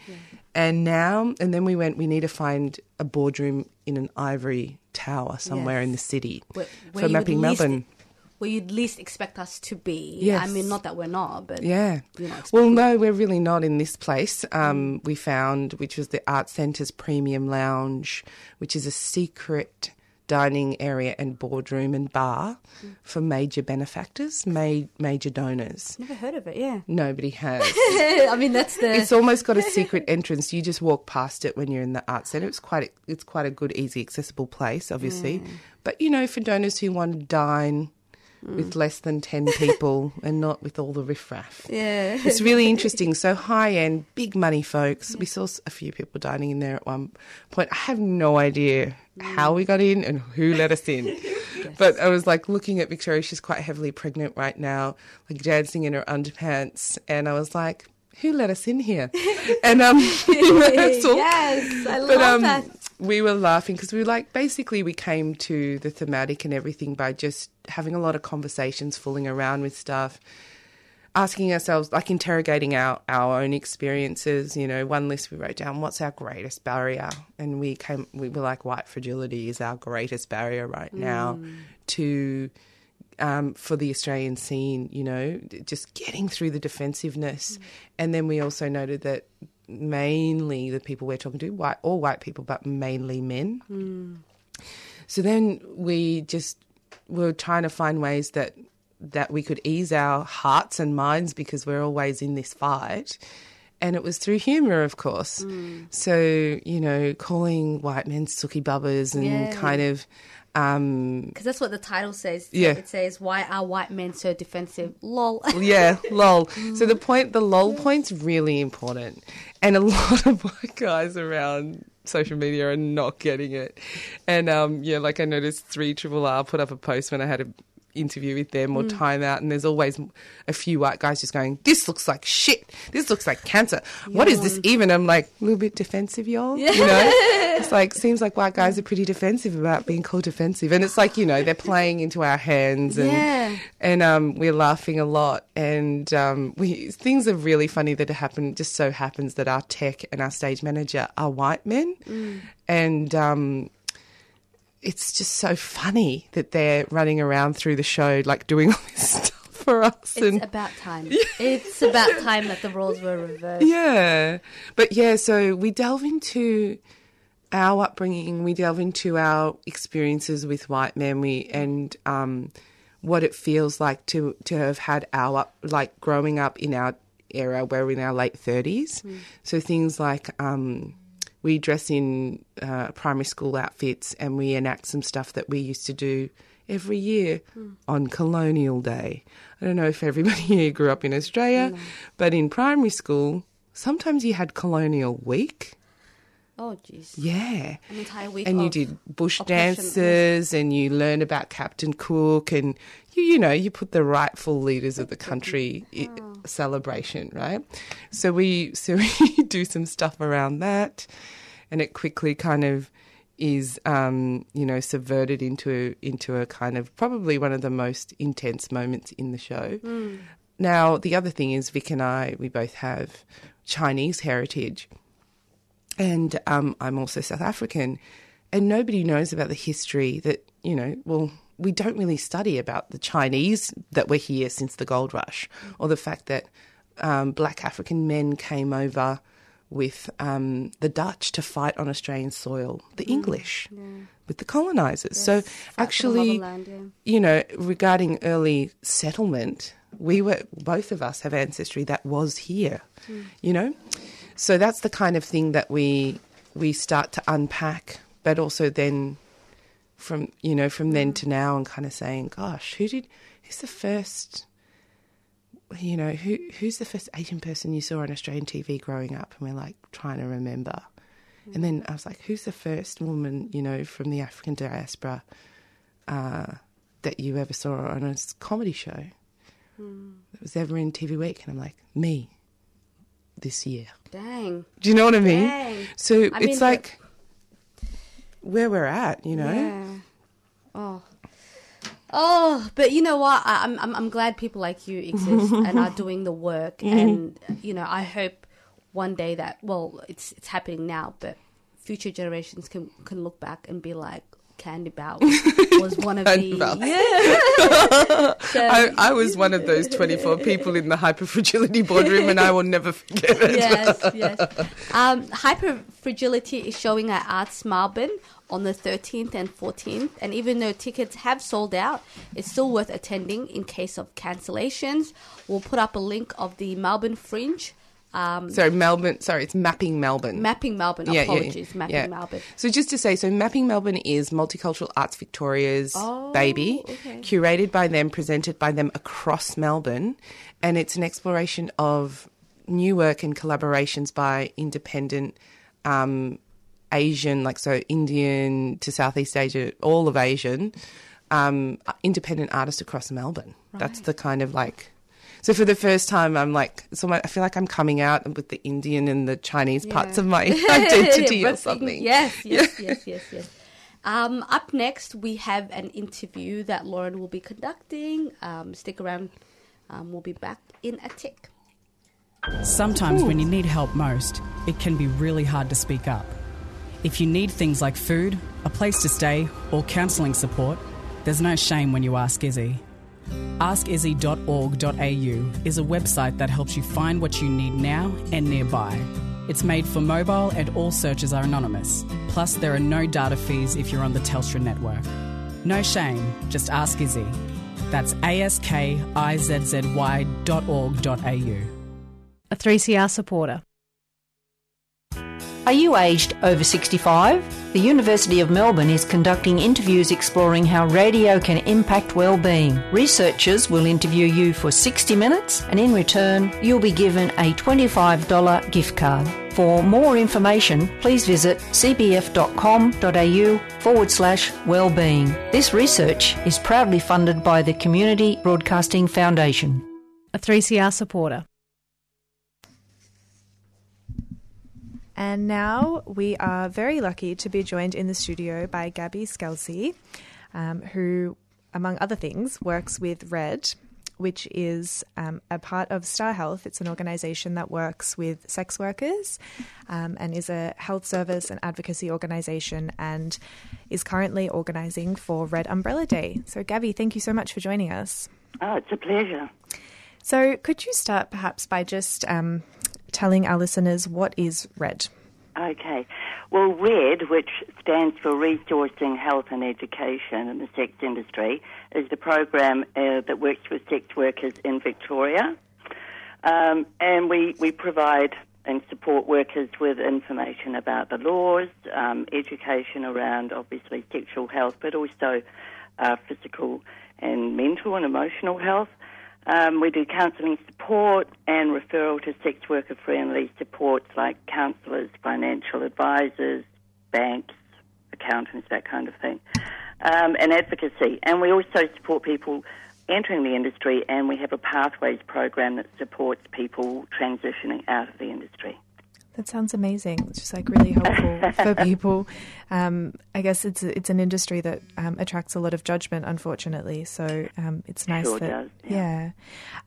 And now and then we went we need to find a boardroom in an ivory tower somewhere in the city Where- for where would mapping melbourne where you'd least expect us to be. Yes. I mean, not that we're not, but Yeah. Well, no, we're really not in this place. Um, we found, which was the Art Centre's Premium Lounge, which is a secret dining area and boardroom and bar for major benefactors, ma- major donors. never heard of it. Yeah. Nobody has. I mean, that's the. It's almost got a secret entrance. You just walk past it when you're in the art centre. It's quite a, it's quite a good, easy, accessible place, obviously. Mm. But you know, for donors who want to dine Mm. with less than ten people and not with all the riffraff, Yeah. it's really interesting. So high end, big money folks. We saw a few people dining in there at one point. I have no idea how we got in and who let us in. But I was like looking at Victoria. She's quite heavily pregnant right now, like dancing in her underpants, and I was like, "Who let us in here?" And um. Yes, I But love um, that. We were laughing because we were like, basically, we came to the thematic and everything by just having a lot of conversations, fooling around with stuff asking ourselves, like interrogating our, our own experiences. You know, one list we wrote down, what's our greatest barrier? And we came, we were like, white fragility is our greatest barrier right now Mm. to, um, for the Australian scene, you know, just getting through the defensiveness. And then we also noted that mainly the people we're talking to, white, all white people, but mainly men. Mm. So then we just were trying to find ways that that we could ease our hearts and minds because we're always in this fight. And it was through humour, of course. Mm. So, you know, calling white men sookie bubbers and Yeah. kind of um Because that's what the title says. Yeah. It says, Why are white men so defensive? Lol. yeah, lol. So the point, the lol point's really important, and a lot of white guys around social media are not getting it. And um, yeah, like I noticed, three triple R put up a post when I had an interview with them or Mm. time out, and there's always a few white guys just going, "This looks like shit. This looks like cancer. What is this even?" I'm like, a little bit defensive, y'all. Yeah. You know, it's like seems like white guys are pretty defensive about being called defensive, and it's like you know they're playing into our hands and Yeah. and um, we're laughing a lot. And um, we things are really funny that happen. Just so happens that our tech and our stage manager are white men, Mm. and um, it's just so funny that they're running around through the show like doing all this stuff for us. It's and about time. It's about time that the roles were reversed. yeah, but yeah, so we delve into our upbringing. We delve into our experiences with white men. We and um, what it feels like to to have had our up, like growing up in our era where we're in our late thirties. Mm. So things like um, we dress in uh, primary school outfits and we enact some stuff that we used to do every year Mm. on Colonial Day. I don't know if everybody here grew up in Australia, but in primary school, sometimes you had Colonial Week. Oh, jeez. Yeah. An entire week. And you did bush dances and you learned about Captain Cook and you you know, you put the rightful leaders of the country i- celebration, right? So we so we do some stuff around that and it quickly kind of is um, you know, subverted into into a kind of probably one of the most intense moments in the show. Mm. Now, the other thing is Vic and I, we both have Chinese heritage and um, I'm also South African, and nobody knows about the history that you know. Well, we don't really study about the Chinese that were here since the gold rush, or the fact that um, black African men came over with um, the Dutch to fight on Australian soil, the English with the colonizers. so actually, yeah. you know, regarding early settlement, we were both of us have ancestry that was here. Mm. You know, so that's the kind of thing that we we start to unpack, but also then from you know from then to now and kind of saying, gosh, who did who's the first you know, who who's the first Asian person you saw on Australian TV growing up? And we're like trying to remember. And then I was like, who's the first woman, you know, from the African diaspora uh, that you ever saw on a comedy show that was ever in TV Week? And I'm like, me, this year. Dang. Do you know what I mean? Dang. So I it's mean, like where we're at, you know? Yeah. Oh. Oh, but you know what? I, I'm I'm I'm glad people like you exist and are doing the work, Mhm. and you know I hope one day that well it's it's happening now, but future generations can can look back and be like, Candy Bowers was one of the Yeah. So- I, I was one of those 24 people in the hyperfragility boardroom, and I will never forget it. yes, yes. Um, Hyperfragility is showing at Arts Melbourne on the 13th and 14th, and even though tickets have sold out, it's still worth attending in case of cancellations. We'll put up a link of the Melbourne Fringe. Um, Sorry, Melbourne. Sorry, it's Mapping Melbourne. Mapping Melbourne. Yeah, yeah, Apologies, Mapping yeah. Melbourne. So just to say, so Mapping Melbourne is Multicultural Arts Victoria's Oh, baby, okay. curated by them, presented by them across Melbourne, and it's an exploration of new work and collaborations by independent um, Asian, like so Indian to Southeast Asia, all of Asian, um, independent artists across Melbourne. That's the kind of like. So for the first time, I'm like, so I feel like I'm coming out with the Indian and the Chinese parts of my identity or something. Yes, yes, yes, yes, yes. Um, up next, we have an interview that Lauren will be conducting. Um, stick around. Um, we'll be back in a tick. Sometimes when you need help most, it can be really hard to speak up. If you need things like food, a place to stay, or counselling support, there's no shame when you ask Izzy. AskIzzy.org.au is a website that helps you find what you need now and nearby. It's made for mobile and all searches are anonymous. Plus, there are no data fees if you're on the Telstra network. No shame, just ask Izzy. That's askizzy.org.au. A 3CR supporter. Are you aged over 65? The University of Melbourne is conducting interviews exploring how radio can impact well-being. Researchers will interview you for 60 minutes and in return you'll be given a $25 gift card. For more information, please visit cbf.com.au forward slash wellbeing. This research is proudly funded by the Community Broadcasting Foundation. A 3CR supporter. And now we are very lucky to be joined in the studio by Gabby Skelsey, um, who, among other things, works with RED, which is um, a part of Star Health. It's an organisation that works with sex workers um, and is a health service and advocacy organisation and is currently organising for Red Umbrella Day. So, Gabby, thank you so much for joining us. Oh, it's a pleasure. So, could you start perhaps by just um, telling our listeners what is RED? Okay. Well, RED, which stands for Resourcing Health and Education in the Sex Industry, is the program uh, that works with sex workers in Victoria. Um, and we, we provide and support workers with information about the laws, um, education around obviously sexual health, but also uh, physical and mental and emotional health. Um, we do counselling support and referral to sex worker friendly supports like counsellors, financial advisors, banks, accountants, that kind of thing, um, and advocacy. And we also support people entering the industry, and we have a pathways program that supports people transitioning out of the industry. That sounds amazing. It's just like really helpful for people. Um, I guess it's it's an industry that um, attracts a lot of judgment, unfortunately. So um, it's nice Sure that does, yeah.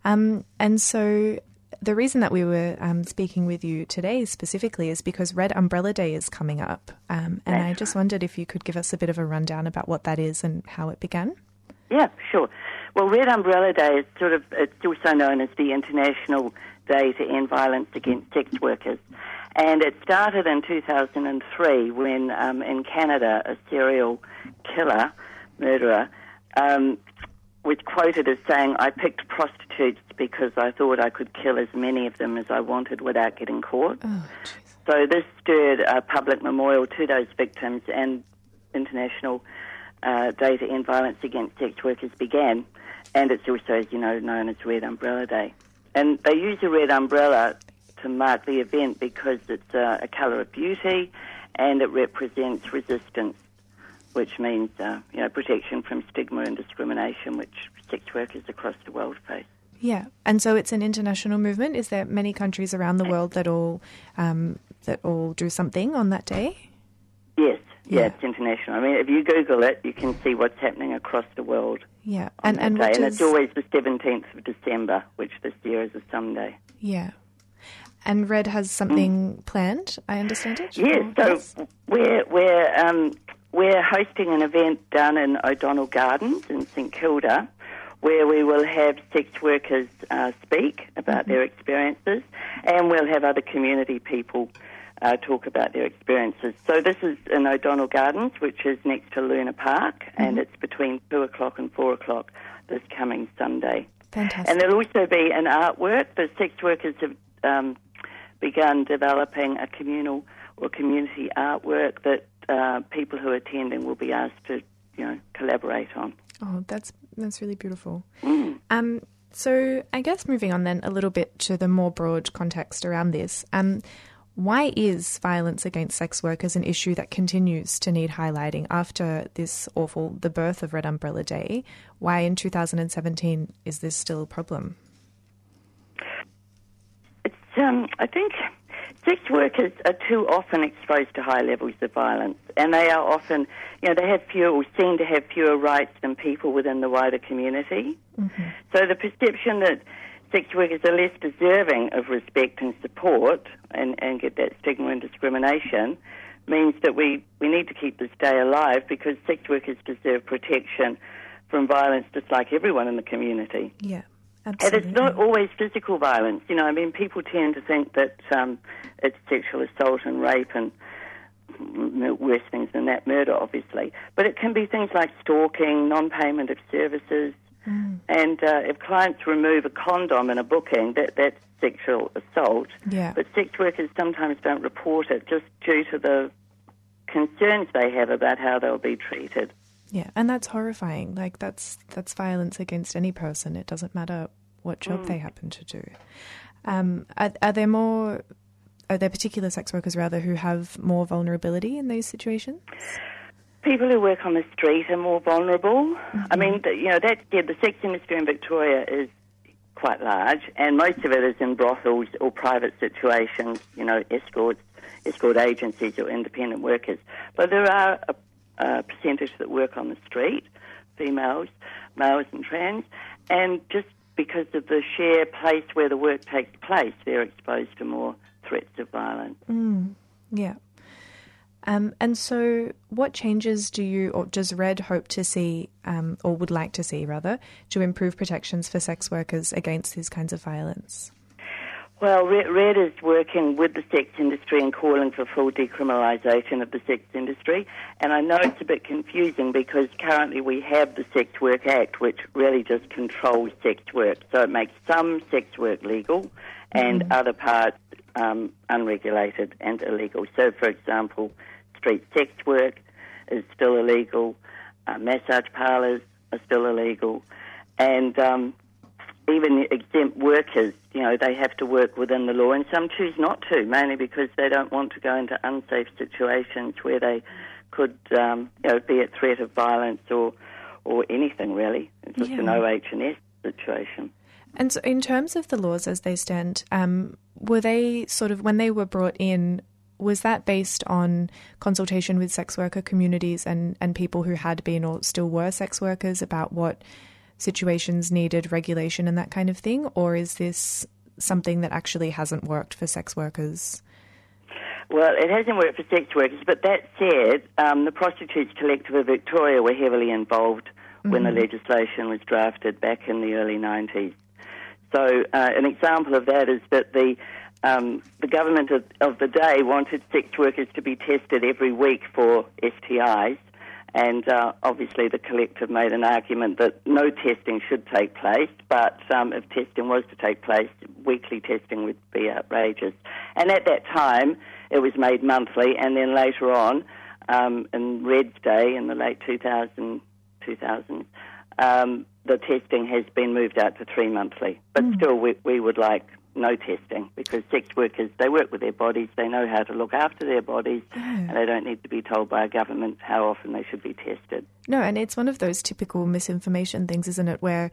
Um, and so the reason that we were um, speaking with you today specifically is because Red Umbrella Day is coming up, um, and I just wondered if you could give us a bit of a rundown about what that is and how it began. Yeah, sure. Well, Red Umbrella Day is sort of it's also known as the International Day to End Violence Against Sex Workers, and it started in 2003 when um, in Canada a serial killer, murderer, um, was quoted as saying, "I picked prostitutes because I thought I could kill as many of them as I wanted without getting caught." So this stirred a public memorial to those victims, and international uh, Day to End Violence Against Sex Workers began. And it's also, as you know, known as Red Umbrella Day. And they use a red umbrella to mark the event because it's uh, a colour of beauty and it represents resistance, which means uh, you know protection from stigma and discrimination, which sex workers across the world face. Yeah, and so it's an international movement. Is there many countries around the world that all um, that all do something on that day? Yes, yeah, Yeah. it's international. I mean, if you Google it, you can see what's happening across the world. Yeah, and and and does it's always the 17th of December, which this year is a Sunday. yeah, and Red has something planned. I understand it. Yes, Or- so we're, we're, um, we're hosting an event down in O'Donnell Gardens in St Kilda where we will have sex workers uh, speak about Mm-hmm. their experiences and we'll have other community people uh, talk about their experiences. So this is in O'Donnell Gardens, which is next to Luna Park, and Mhm. it's between 2 o'clock and 4 o'clock this coming Sunday. Fantastic. And there'll also be an artwork. The sex workers have um, begun developing a communal or community artwork that uh, people who are attending will be asked to, you know, collaborate on. Oh, that's that's really beautiful. Mm. Um, so I guess moving on then a little bit to the more broad context around this. Um, why is violence against sex workers an issue that continues to need highlighting after this awful the birth of Red Umbrella Day? Why in 2017 is this still a problem? Um, I think sex workers are too often exposed to high levels of violence, and they are often, you know, they have fewer or seem to have fewer rights than people within the wider community. So the perception that sex workers are less deserving of respect and support and, and get that stigma and discrimination means that we, we need to keep this day alive because sex workers deserve protection from violence just like everyone in the community. Yeah, Absolutely. And it's not always physical violence. You know, I mean, people tend to think that um, it's sexual assault and rape and worse things than that, murder, obviously. But it can be things like stalking, non-payment of services, and uh, if clients remove a condom in a booking, that that's sexual assault. Yeah. But sex workers sometimes don't report it just due to the concerns they have about how they'll be treated. Yeah, and that's horrifying. Like that's that's violence against any person. It doesn't matter what job Mm. they happen to do. Um, are, are there more? Are there particular sex workers rather who have more vulnerability in these situations? People who work on the street are more vulnerable. I mean, you know, that said, the sex industry in Victoria is quite large, and most of it is in brothels or private situations, you know, escorts, escort agencies or independent workers. But there are a, a percentage that work on the street, females, males and trans, and just because of the sheer place where the work takes place, they're exposed to more threats of violence. Mm, yeah. Um, and so, what changes do you, or does Red hope to see, um, or would like to see rather, to improve protections for sex workers against these kinds of violence? Well, Red, is working with the sex industry and calling for full decriminalisation of the sex industry. And I know it's a bit confusing because currently we have the Sex Work Act, which really just controls sex work. So it makes some sex work legal and other parts um, unregulated and illegal. So, for example, street sex work is still illegal, uh, massage parlours are still illegal, and um, even exempt workers, you know, they have to work within the law, and some choose not to, mainly because they don't want to go into unsafe situations where they could, um, you know, be at threat of violence or or anything really. It's just an Yeah. OH and S situation. And so, in terms of the laws as they stand, um, were they sort of when they were brought in? Was that based on consultation with sex worker communities and, and people who had been or still were sex workers about what situations needed regulation and that kind of thing? Or is this something that actually hasn't worked for sex workers? Well, it hasn't worked for sex workers, but that said, um, the Prostitutes Collective of Victoria were heavily involved when the Mhm. legislation was drafted back in the early 90s. So, uh, an example of that is that the um, the government of, of the day wanted sex workers to be tested every week for STIs, and uh, obviously the collective made an argument that no testing should take place, but um, if testing was to take place, weekly testing would be outrageous. And at that time, it was made monthly, and then later on, um, in Red's Day in the late 2000, 2000s, um, the testing has been moved out to three monthly. But still, we, we would like no testing because sex workers, they work with their bodies, they know how to look after their bodies, and they don't need to be told by a government how often they should be tested. No, and it's one of those typical misinformation things, isn't it? Where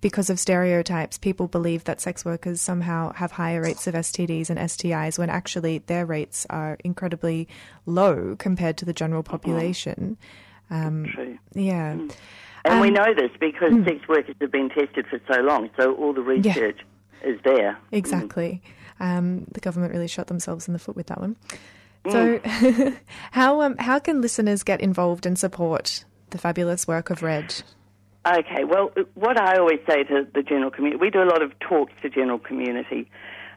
because of stereotypes, people believe that sex workers somehow have higher rates of STDs and STIs when actually their rates are incredibly low compared to the general population. Um, True. Yeah. And we Um, know this because sex workers have been tested for so long, so all the research is there. Exactly. Um, the government really shot themselves in the foot with that one. So, how um, how can listeners get involved and support the fabulous work of Red? Okay, well, what I always say to the general community, we do a lot of talks to general community,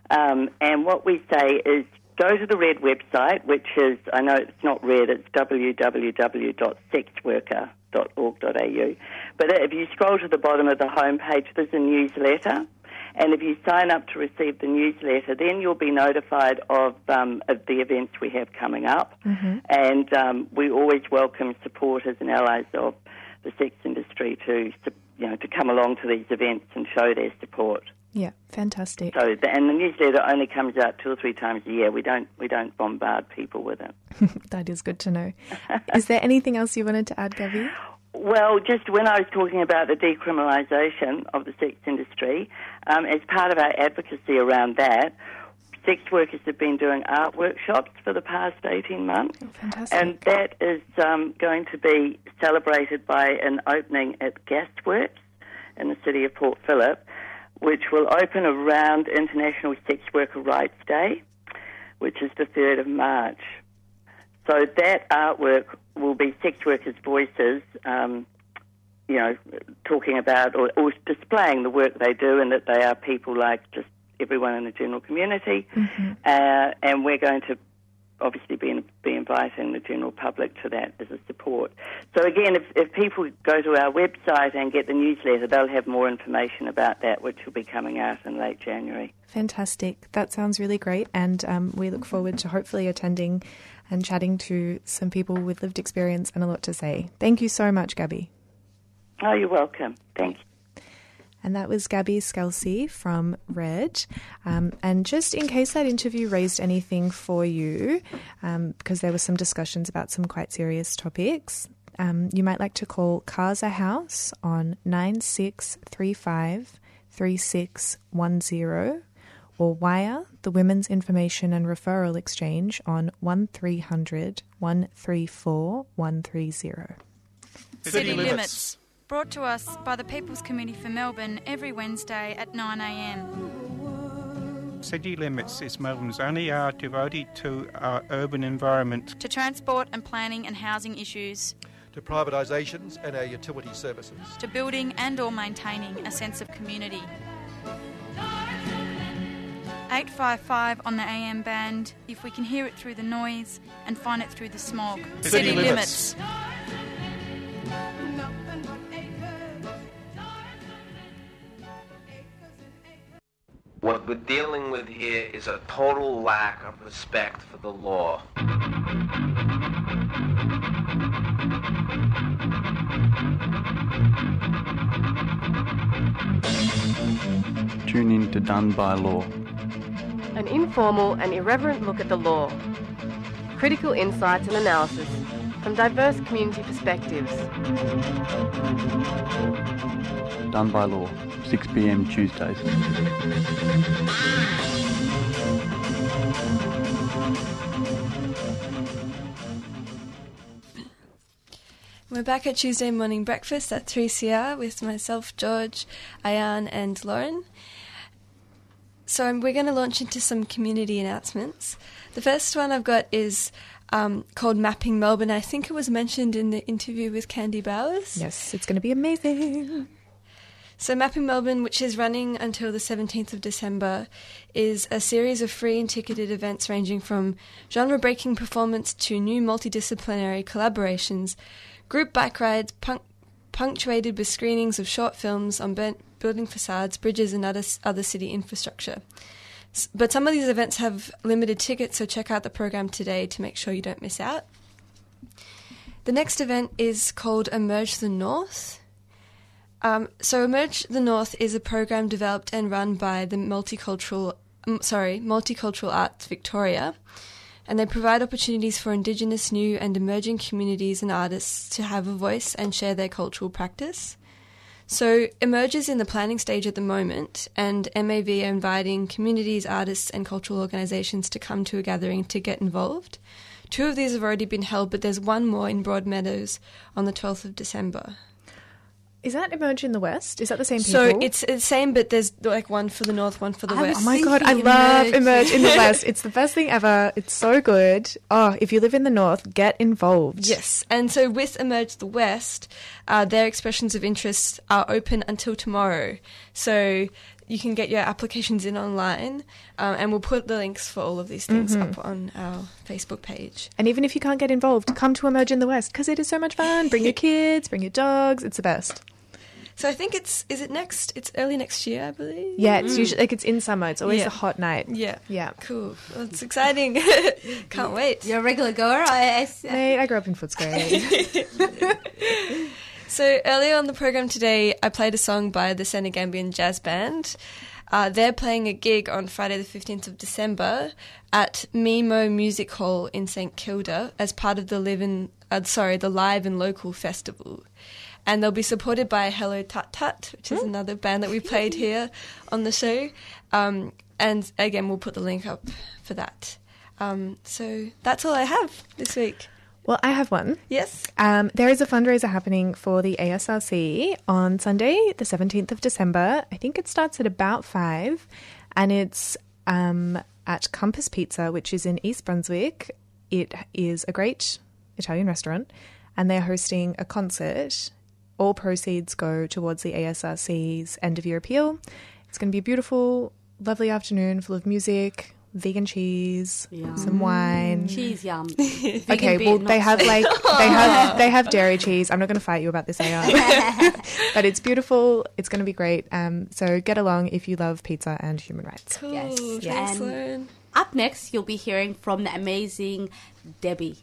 um, and what we say is go to the Red website, which is, I know it's not Red, it's www.sexworker.org.au. But if you scroll to the bottom of the homepage, there's a newsletter. And if you sign up to receive the newsletter, then you'll be notified of, um, of the events we have coming up. Mm-hmm. And um, we always welcome supporters and allies of the sex industry to, you know, to come along to these events and show their support. Yeah, fantastic. So, the, and the newsletter only comes out two or three times a year. We don't we don't bombard people with it. that is good to know. is there anything else you wanted to add, Gabby? Well, just when I was talking about the decriminalisation of the sex industry, um, as part of our advocacy around that, sex workers have been doing art workshops for the past 18 months. fantastic. And that is um, going to be celebrated by an opening at Gasworks in the city of Port Phillip, which will open around International Sex Worker Rights Day, which is the 3rd of March. So that artwork will be sex workers' voices, um, you know, talking about or, or displaying the work they do and that they are people like just everyone in the general community. Mm-hmm. Uh, and we're going to obviously be, be inviting the general public to that as a support. So again, if, if people go to our website and get the newsletter, they'll have more information about that, which will be coming out in late January. Fantastic. That sounds really great. And um, we look forward to hopefully attending and chatting to some people with lived experience and a lot to say. Thank you so much, Gabby. Oh, you're welcome. Thank you. And that was Gabby Skelsey from Red. Um, and just in case that interview raised anything for you, um, because there were some discussions about some quite serious topics, um, you might like to call Casa House on 9635 3610 or wire the Women's Information and Referral Exchange on 1300 134 130. City Limits. Brought to us by the People's Committee for Melbourne every Wednesday at 9am. City Limits is Melbourne's only uh, hour devoted to our urban environment. To transport and planning and housing issues. To privatisations and our utility services. To building and or maintaining a sense of community. 855 on the AM band if we can hear it through the noise and find it through the smog. City, City limits. limits. What we're dealing with here is a total lack of respect for the law. Tune in to Done by Law. An informal and irreverent look at the law. Critical insights and analysis from diverse community perspectives. Done by Law, 6 pm Tuesdays. We're back at Tuesday morning breakfast at 3CR with myself, George, Ayan, and Lauren. So we're going to launch into some community announcements. The first one I've got is um, called Mapping Melbourne. I think it was mentioned in the interview with Candy Bowers. Yes, it's going to be amazing. So, Mapping Melbourne, which is running until the 17th of December, is a series of free and ticketed events ranging from genre breaking performance to new multidisciplinary collaborations, group bike rides, punk- punctuated with screenings of short films on burnt building facades, bridges, and other, other city infrastructure. But some of these events have limited tickets, so check out the program today to make sure you don't miss out. The next event is called Emerge the North. Um, so Emerge the North is a program developed and run by the multicultural, sorry, Multicultural Arts Victoria, and they provide opportunities for Indigenous, new, and emerging communities and artists to have a voice and share their cultural practice. So Emerge is in the planning stage at the moment, and MAV are inviting communities, artists, and cultural organisations to come to a gathering to get involved. Two of these have already been held, but there's one more in Broadmeadows on the 12th of December. Is that Emerge in the West? Is that the same people? So it's the same, but there's like one for the north, one for the I west. Oh my god, I love Emerge in the West. It's the best thing ever. It's so good. Oh, if you live in the north, get involved. Yes, and so with Emerge the West, uh, their expressions of interest are open until tomorrow. So you can get your applications in online, um, and we'll put the links for all of these things Mhm. up on our Facebook page. And even if you can't get involved, come to Emerge in the West because it is so much fun. Bring your kids, bring your dogs. It's the best. So I think it's is it next? It's early next year, I believe. Yeah, it's usually like it's in summer. It's always Yeah. a hot night. Yeah. Yeah. Cool. Well, it's exciting. Can't wait. You're a regular goer. I, I, Mate, I grew up in Footscray. So earlier on the program today, I played a song by the Senegambian Jazz Band. Uh, they're playing a gig on Friday the 15th of December at Memo Music Hall in St Kilda as part of the Live in, uh, sorry, the Live and Local Festival. And they'll be supported by Hello Tut Tut, which is another band that we played here on the show. Um, and again, we'll put the link up for that. Um, so that's all I have this week. Well, I have one. Yes. Um, there is a fundraiser happening for the ASRC on Sunday, the 17th of December. I think it starts at about 5, and it's um, at Compass Pizza, which is in East Brunswick. It is a great Italian restaurant, and they're hosting a concert. All proceeds go towards the ASRC's end of year appeal. It's going to be a beautiful, lovely afternoon full of music, vegan cheese, some wine. Cheese yum. Okay, Vegan well they not have so- like they have they have dairy cheese. I'm not going to fight you about this, AR. but it's beautiful. It's going to be great. Um, so get along if you love pizza and human rights. Cool. Yes. Thanks, And Up next, you'll be hearing from the amazing Debbie.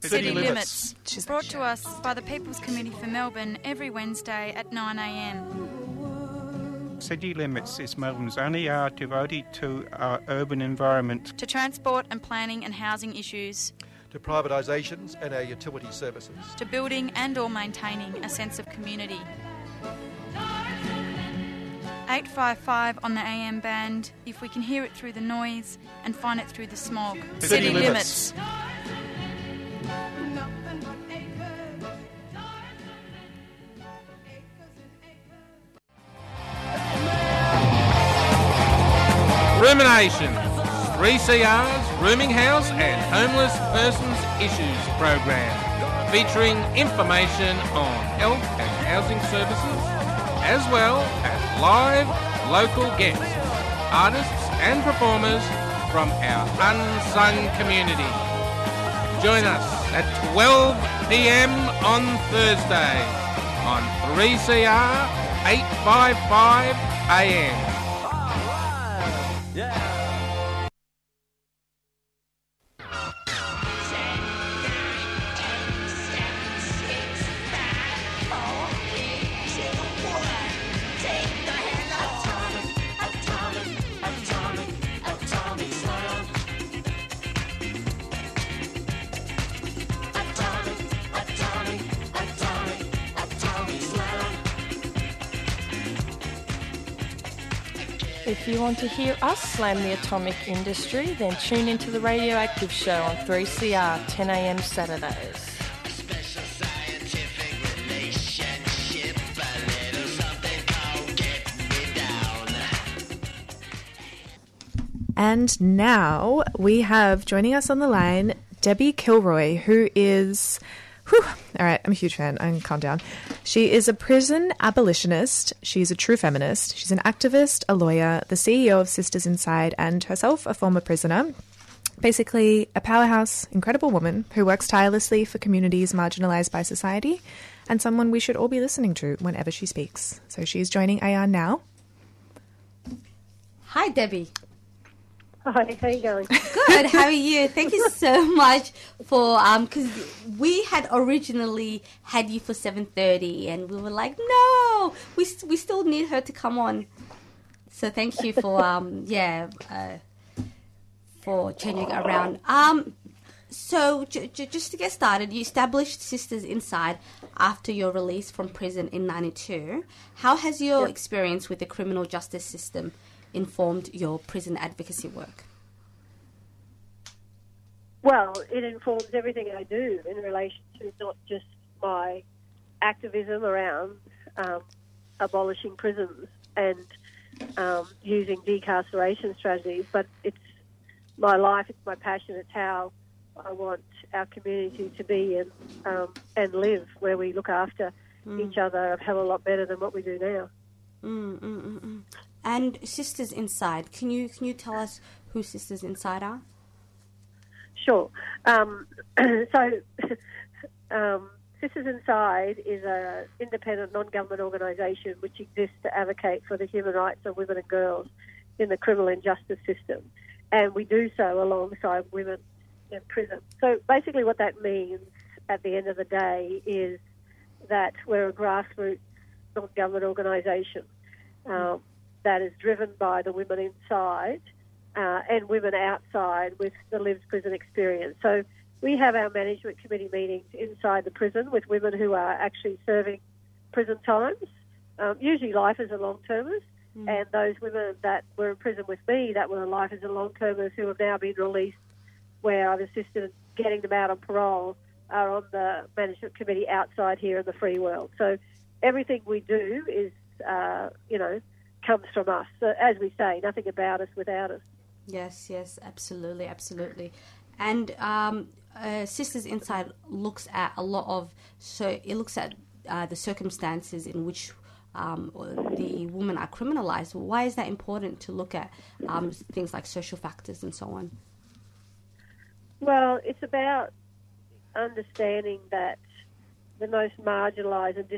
City Limits. Brought to us by the People's Committee for Melbourne every Wednesday at 9am. City Limits is Melbourne's only hour devoted to our urban environment. To transport and planning and housing issues, To privatisations and our utility services. to building and or maintaining a sense of community. 855 on the AM band if we can hear it through the noise and find it through the smog. City Limits. Rumination, 3CR's Rooming House and Homeless Persons Issues program, featuring information on health and housing services, as well as live local guests, artists and performers from our unsung community. Join us at 12 p.m. on Thursday on 3CR 855 AM. Yeah. If you want to hear us slam the atomic industry, then tune into the Radioactive Show on 3CR 10am Saturdays. And now we have joining us on the line Debbie Kilroy, who is. Whew, all right, I'm a huge fan. I can calm down. She is a prison abolitionist. She's a true feminist. She's an activist, a lawyer, the CEO of Sisters Inside, and herself a former prisoner. Basically, a powerhouse, incredible woman who works tirelessly for communities marginalized by society, and someone we should all be listening to whenever she speaks. So she's joining AR now. Hi, Debbie. Hi, how you going? Good. How are you? Thank you so much for um because we had originally had you for seven thirty, and we were like, no, we we still need her to come on. So thank you for um yeah uh, for changing around. Um, so j- j- just to get started, you established Sisters Inside after your release from prison in '92. How has your experience with the criminal justice system informed your prison advocacy work? Well, it informs everything I do in relation to not just my activism around um, abolishing prisons and um, using decarceration strategies, but it's my life, it's my passion, it's how I want our community to be and um, and live, where we look after Mm. each other a hell of a lot better than what we do now. Mm, mm, mm, mm. And Sisters Inside, can you can you tell us who Sisters Inside are? Sure. Um, so, um, Sisters Inside is an independent, non-government organisation which exists to advocate for the human rights of women and girls in the criminal justice system, and we do so alongside women in prison. So, basically, what that means at the end of the day is that we're a grassroots, non-government organisation um, that is driven by the women inside uh, and women outside with the lived prison experience. So we have our management committee meetings inside the prison with women who are actually serving prison times, um, usually life as a long termers, and those women that were in prison with me that were life as a long termers who have now been released, where I've assisted in getting them out on parole, are on the management committee outside here in the free world. So everything we do is, uh, you know, comes from us. So as we say, nothing about us without us. Yes, yes, absolutely, absolutely. And um, uh, Sisters Inside looks at a lot of so it looks at uh, the circumstances in which um, the women are criminalized. Why is that important to look at um, things like social factors and so on? Well, it's about understanding that the most marginalised and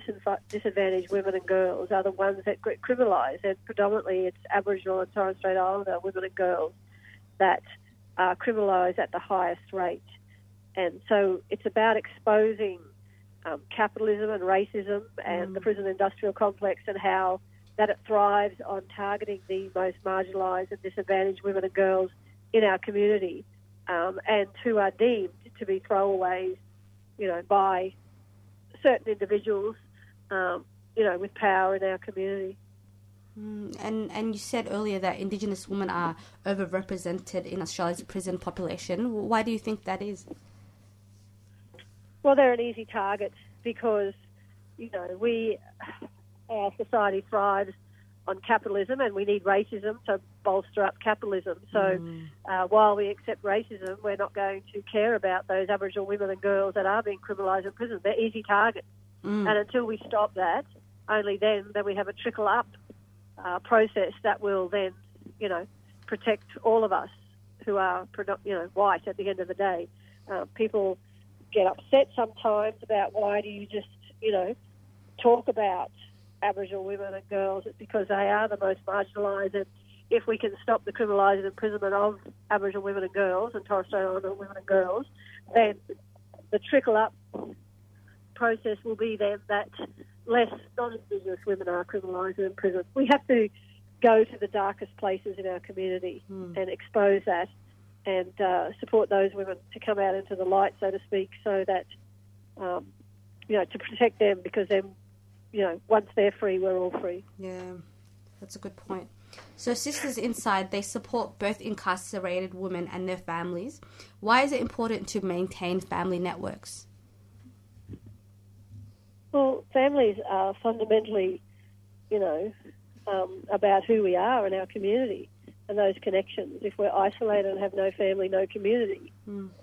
disadvantaged women and girls are the ones that get criminalised, and predominantly it's Aboriginal and Torres Strait Islander women and girls that are criminalised at the highest rate. And so it's about exposing um, capitalism and racism and the prison industrial complex and how that it thrives on targeting the most marginalised and disadvantaged women and girls in our community um, and who are deemed to be throwaways, you know, by certain individuals, um, you know, with power in our community. Mm, and and you said earlier that Indigenous women are overrepresented in Australia's prison population. Why do you think that is? Well, they're an easy target because, you know, we, our society thrives on capitalism and we need racism to bolster up capitalism. So uh, while we accept racism, we're not going to care about those Aboriginal women and girls that are being criminalised in prison. They're easy targets. Mm. And until we stop that, only then then we have a trickle up uh, process that will then, you know, protect all of us who are, you know, white at the end of the day. Uh, people get upset sometimes about why do you just, you know, talk about Aboriginal women and girls. It's because they are the most marginalised. And if we can stop the criminalising and imprisonment of Aboriginal women and girls and Torres Strait Islander women and girls, then the trickle up process will be then that less non-Indigenous women are criminalised and imprisoned. We have to go to the darkest places in our community and expose that and uh, support those women to come out into the light, so to speak, so that, um, you know, to protect them because then, you know, once they're free, we're all free. Yeah, that's a good point. So, Sisters Inside, they support both incarcerated women and their families. Why is it important to maintain family networks? Well, families are fundamentally, you know, um, about who we are in our community and those connections. If we're isolated and have no family, no community,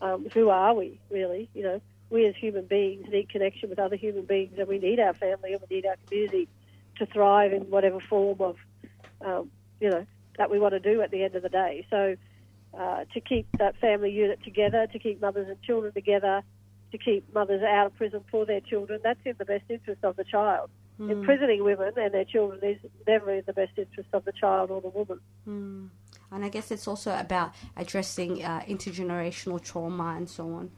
um, who are we really? You know, we as human beings need connection with other human beings, and we need our family and we need our community to thrive in whatever form of, um, you know, that we want to do at the end of the day. So, uh, to keep that family unit together, to keep mothers and children together, to keep mothers out of prison for their children, that's in the best interest of the child. Mm. Imprisoning women and their children is never in the best interest of the child or the woman. Mm. And I guess it's also about addressing uh, intergenerational trauma and so on.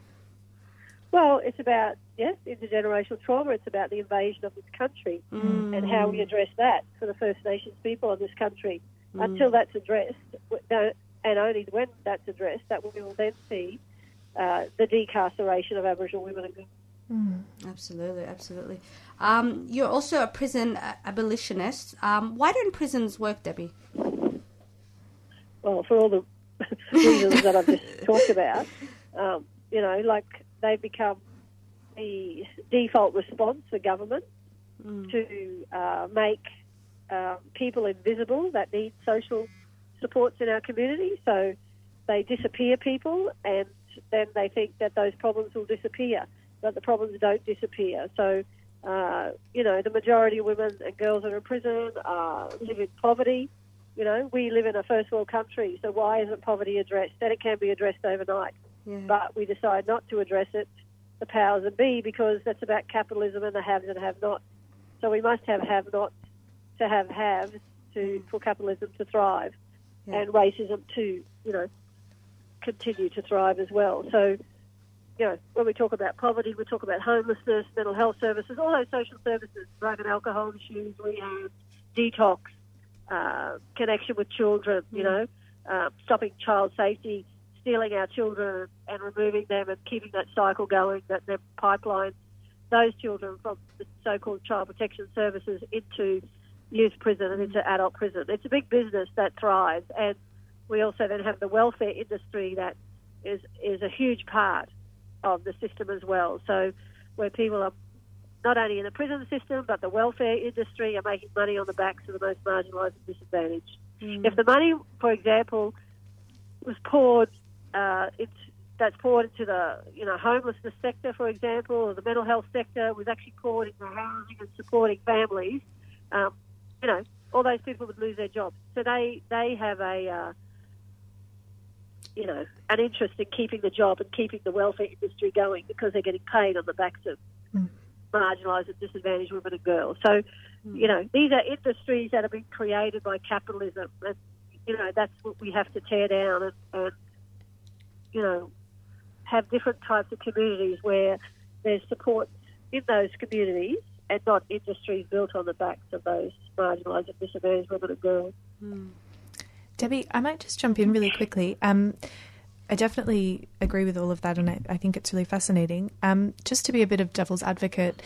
Well, it's about, yes, intergenerational trauma. It's about the invasion of this country Mm. and how we address that for the First Nations people in this country. Mm. Until that's addressed, and only when that's addressed, that we will then see uh, the decarceration of Aboriginal women and girls. Absolutely, absolutely. Um, you're also a prison uh, abolitionist. Um, why don't prisons work, Debbie? well, for all the reasons that I've just talked about, um, you know, like they become the default response for government to uh, make um, people invisible that need social supports in our community. So they disappear people, and then they think that those problems will disappear, but the problems don't disappear. So, uh, you know, the majority of women and girls that are in prison uh, live in poverty. You know, we live in a first world country, so why isn't poverty addressed? That it can be addressed overnight, but we decide not to address it, the powers that be, because that's about capitalism and the haves and have-nots. So we must have have-nots to have haves to for capitalism to thrive, and racism to you know continue to thrive as well. So, you know, when we talk about poverty, we talk about homelessness, mental health services, all those social services, drug and alcohol issues, rehab, detox, uh, connection with children, you know, uh, stopping child safety, stealing our children and removing them and keeping that cycle going, that their pipeline, those children from the so-called child protection services into youth prison and into adult prison. It's a big business that thrives, and we also then have the welfare industry that is is a huge part of the system as well. So where people are not only in the prison system, but the welfare industry are making money on the backs of the most marginalised and disadvantaged. Hmm. If the money, for example, was poured, uh, it's, that's poured into the you know homelessness sector, for example, or the mental health sector, was actually poured into housing and supporting families. Um, you know, all those people would lose their jobs. So they they have a uh, you know an interest in keeping the job and keeping the welfare industry going because they're getting paid on the backs of marginalised and disadvantaged women and girls. So, you know, these are industries that have been created by capitalism, and you know that's what we have to tear down and, and you know have different types of communities where there's support in those communities and not industries built on the backs of those marginalised and disadvantaged women and girls. Debbie, I might just jump in really quickly. Um, I definitely agree with all of that, and I, I think it's really fascinating. Um, just to be a bit of devil's advocate,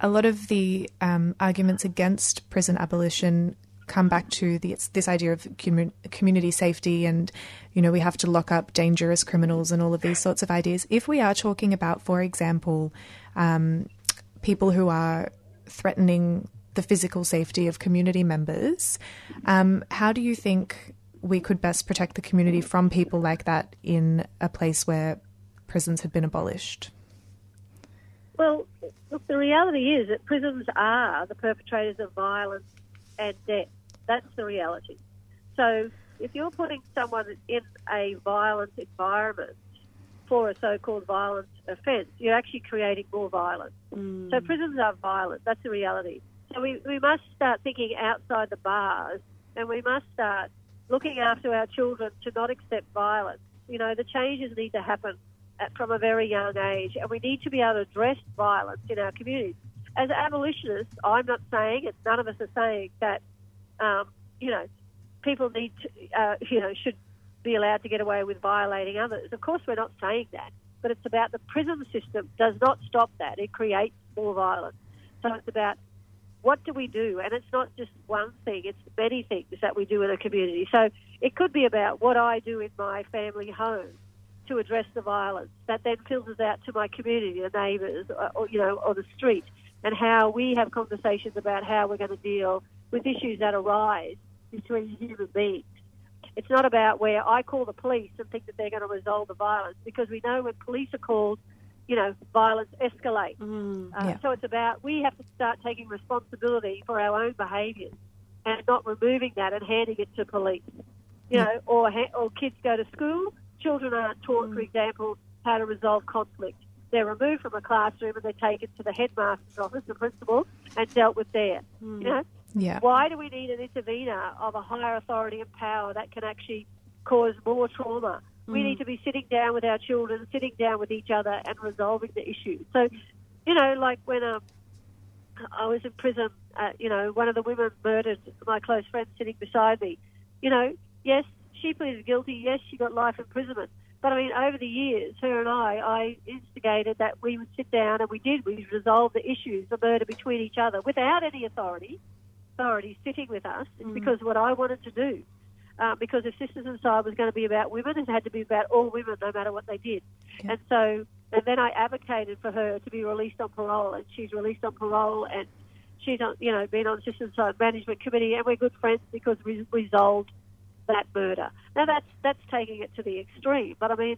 a lot of the um, arguments against prison abolition come back to this idea of commu- community safety and you know we have to lock up dangerous criminals and all of these sorts of ideas. If we are talking about for example um, people who are threatening the physical safety of community members um, how do you think we could best protect the community from people like that in a place where prisons had been abolished? Well, look, the reality is that prisons are the perpetrators of violence and death. That's the reality. So if you're putting someone in a violent environment for a so-called violent offence, you're actually creating more violence. Mm. So prisons are violent. That's the reality. So we, we must start thinking outside the bars and we must start looking after our children to not accept violence. You know, the changes need to happen at, from a very young age and we need to be able to address violence in our communities. As abolitionists, I'm not saying, and none of us are saying that, um, you know, people need to, uh, you know, should be allowed to get away with violating others. Of course, we're not saying that, but it's about the prison system does not stop that. It creates more violence. So it's about what do we do? And it's not just one thing, it's many things that we do in a community. So it could be about what I do in my family home to address the violence that then filters out to my community, the neighbours, or, or, you know, or the street, and how we have conversations about how we're going to deal with issues that arise between human beings. It's not about where I call the police and think that they're going to resolve the violence because we know when police are called, you know, violence escalates. Uh, yeah. So it's about we have to start taking responsibility for our own behaviours and not removing that and handing it to police. You know, or ha- or kids go to school, children aren't taught, for example, how to resolve conflict. They're removed from a classroom and they're taken to the headmaster's office, the principal, and dealt with there. You know, Yeah. why do we need an intervener of a higher authority and power that can actually cause more trauma? We Mm. need to be sitting down with our children, sitting down with each other, and resolving the issue. So, you know, like when um, I was in prison, uh, you know, one of the women murdered my close friend sitting beside me. You know, yes, she pleaded guilty. Yes, she got life imprisonment. But I mean, over the years, her and I, I instigated that we would sit down, and we did. We resolved the issues, the murder between each other, without any authority. Authority sitting with us. It's because what I wanted to do. Uh, because if Sisters Inside was going to be about women, it had to be about all women, no matter what they did. And so And then I advocated for her to be released on parole, and she's released on parole, and she's on, you know, been on Sisters Inside Management Committee, and we're good friends because we resolved that murder. Now that's that's taking it to the extreme, but I mean,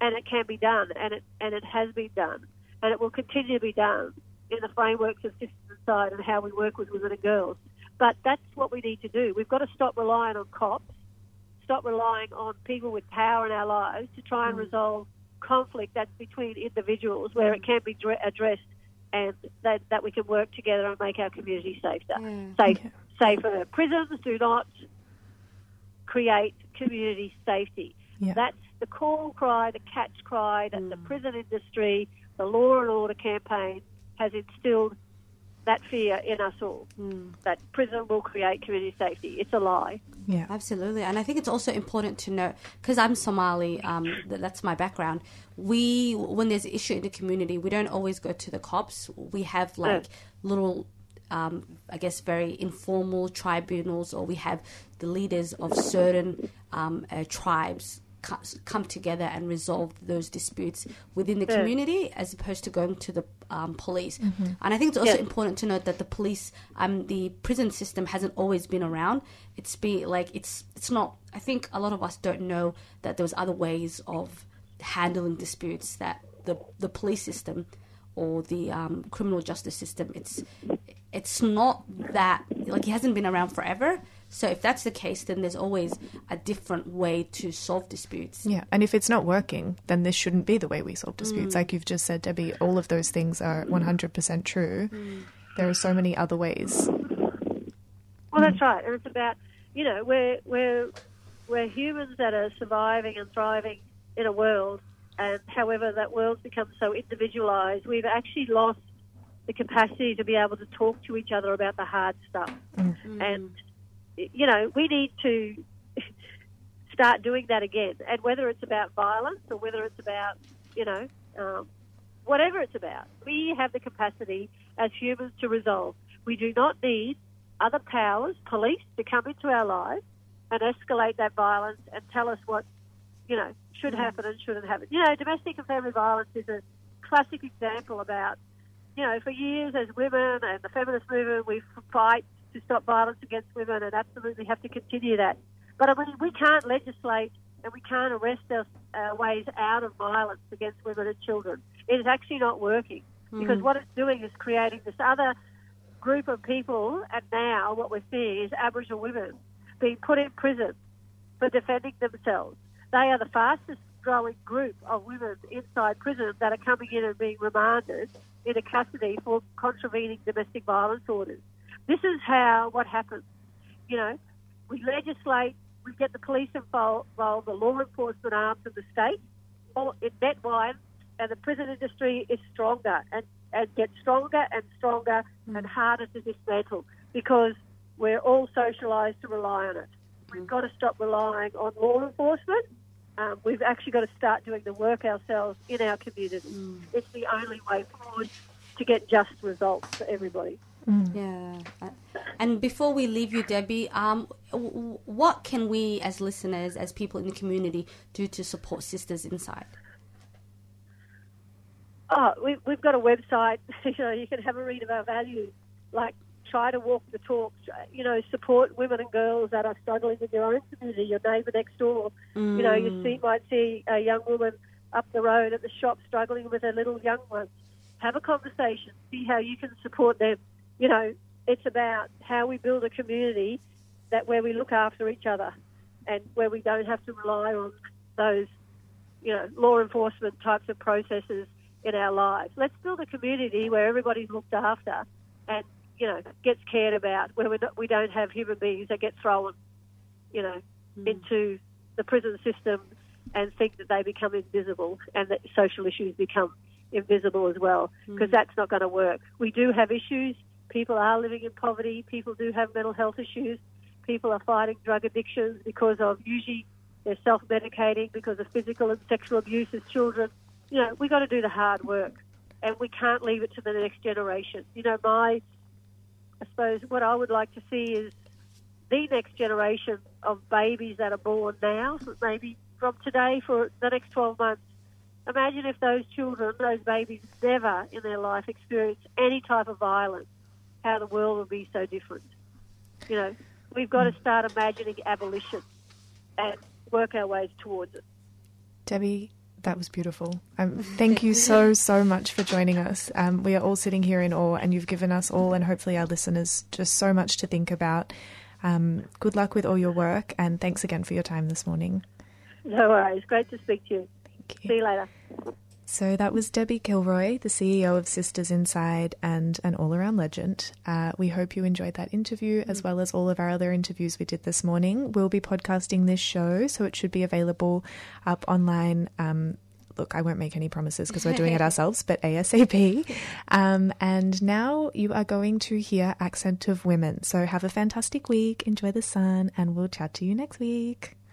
and it can be done, and it and it has been done, and it will continue to be done in the frameworks of Sisters Inside and how we work with women and girls. But that's what we need to do. We've got to stop relying on cops, stop relying on people with power in our lives to try and mm. resolve conflict that's between individuals where it can be dre- addressed and that, that we can work together and make our community safer. Safe, safer. Prisons do not create community safety. Yeah. That's the call cry, the catch cry that the mm. prison industry, the law and order campaign has instilled that fear in us all. Mm. That prison will create community safety. It's a lie. Yeah, absolutely. And I think it's also important to note because I'm Somali, um, that's my background. We, when there's an issue in the community, we don't always go to the cops. We have like mm. little, um, I guess, very informal tribunals, or we have the leaders of certain um, uh, tribes co- come together and resolve those disputes within the Yeah. community, as opposed to going to the um, police. Mhm. And I think it's also Yeah. important to note that the police, um, the prison system hasn't always been around. It's be like it's it's not. I think a lot of us don't know that there was other ways of handling disputes that the the police system or the um, criminal justice system. It's it's not that like it hasn't been around forever. So if that's the case, then there's always a different way to solve disputes. Yeah, and if it's not working, then this shouldn't be the way we solve disputes. Mm. Like you've just said, Debbie, all of those things are 100% true. Mm. There are so many other ways. Well, that's right. And it's about, you know, we're, we're, we're humans that are surviving and thriving in a world. And however, that world's become so individualized, we've actually lost the capacity to be able to talk to each other about the hard stuff. And, you know, we need to start doing that again. And whether it's about violence or whether it's about, you know, um, whatever it's about, we have the capacity as humans to resolve. We do not need other powers, police, to come into our lives and escalate that violence and tell us what, you know, should happen and shouldn't happen. You know, domestic and family violence is a classic example about, you know, for years as women and the feminist movement, we fight to stop violence against women and absolutely have to continue that. But I mean, we can't legislate and we can't arrest our, our ways out of violence against women and children. It is actually not working because Mm. what it's doing is creating this other group of people, and now what we're seeing is Aboriginal women being put in prison for defending themselves. They are the fastest growing group of women inside prison that are coming in and being remanded into custody for contravening domestic violence orders. This is how what happens. You know, we legislate, we get the police involved, the law enforcement arms of the state, all it net wide, and the prison industry is stronger and, and gets stronger and stronger mm. and harder to dismantle because we're all socialised to rely on it. We've mm. got to stop relying on law enforcement. Um, we've actually got to start doing the work ourselves in our community. It's the only way forward to get just results for everybody. Yeah. Uh, And before we leave you, Debbie, um, w- w- what can we, as listeners, as people in the community, do to support Sisters Inside? Oh, we, we've got a website. You know, you can have a read of our values. Like, try to walk the talk. You know, support women and girls that are struggling in your own community, your neighbour next door. You know, you Mm. see, might see a young woman up the road at the shop struggling with her little young ones. Have a conversation. See how you can support them. You know, it's about how we build a community that where we look after each other and where we don't have to rely on those you know, law enforcement types of processes in our lives. Let's build a community where everybody's looked after and, you know, gets cared about, where we're not, we don't have human beings that get thrown, you know, hmm. into the prison system and think that they become invisible and that social issues become invisible as well, hmm. because that's not going to work. We do have issues. People are living in poverty. People do have mental health issues. People are fighting drug addictions because of usually they're self-medicating because of physical and sexual abuse as children. You know, we got to do the hard work, and we can't leave it to the next generation. You know, my, I suppose what I would like to see is the next generation of babies that are born now, maybe from today for the next 12 months, Imagine if those children, those babies, never in their life experienced any type of violence, how the world would be so different. You know, we've got to start imagining abolition and work our ways towards it. Debbie, that was beautiful. Um, thank you so, so much for joining us. Um, we are all sitting here in awe, and you've given us all, and hopefully our listeners, just so much to think about. Um, good luck with all your work, and thanks again for your time this morning. No worries. Great to speak to you. Thank you. See you later. So that was Debbie Kilroy, the CEO of Sisters Inside and an all around legend. Uh, we hope you enjoyed that interview as well as all of our other interviews we did this morning. We'll be podcasting this show, so it should be available up online. Um, look, I won't make any promises because we're doing it ourselves, but ASAP. Um, and now you are going to hear Accent of Women. So have a fantastic week, enjoy the sun, and we'll chat to you next week.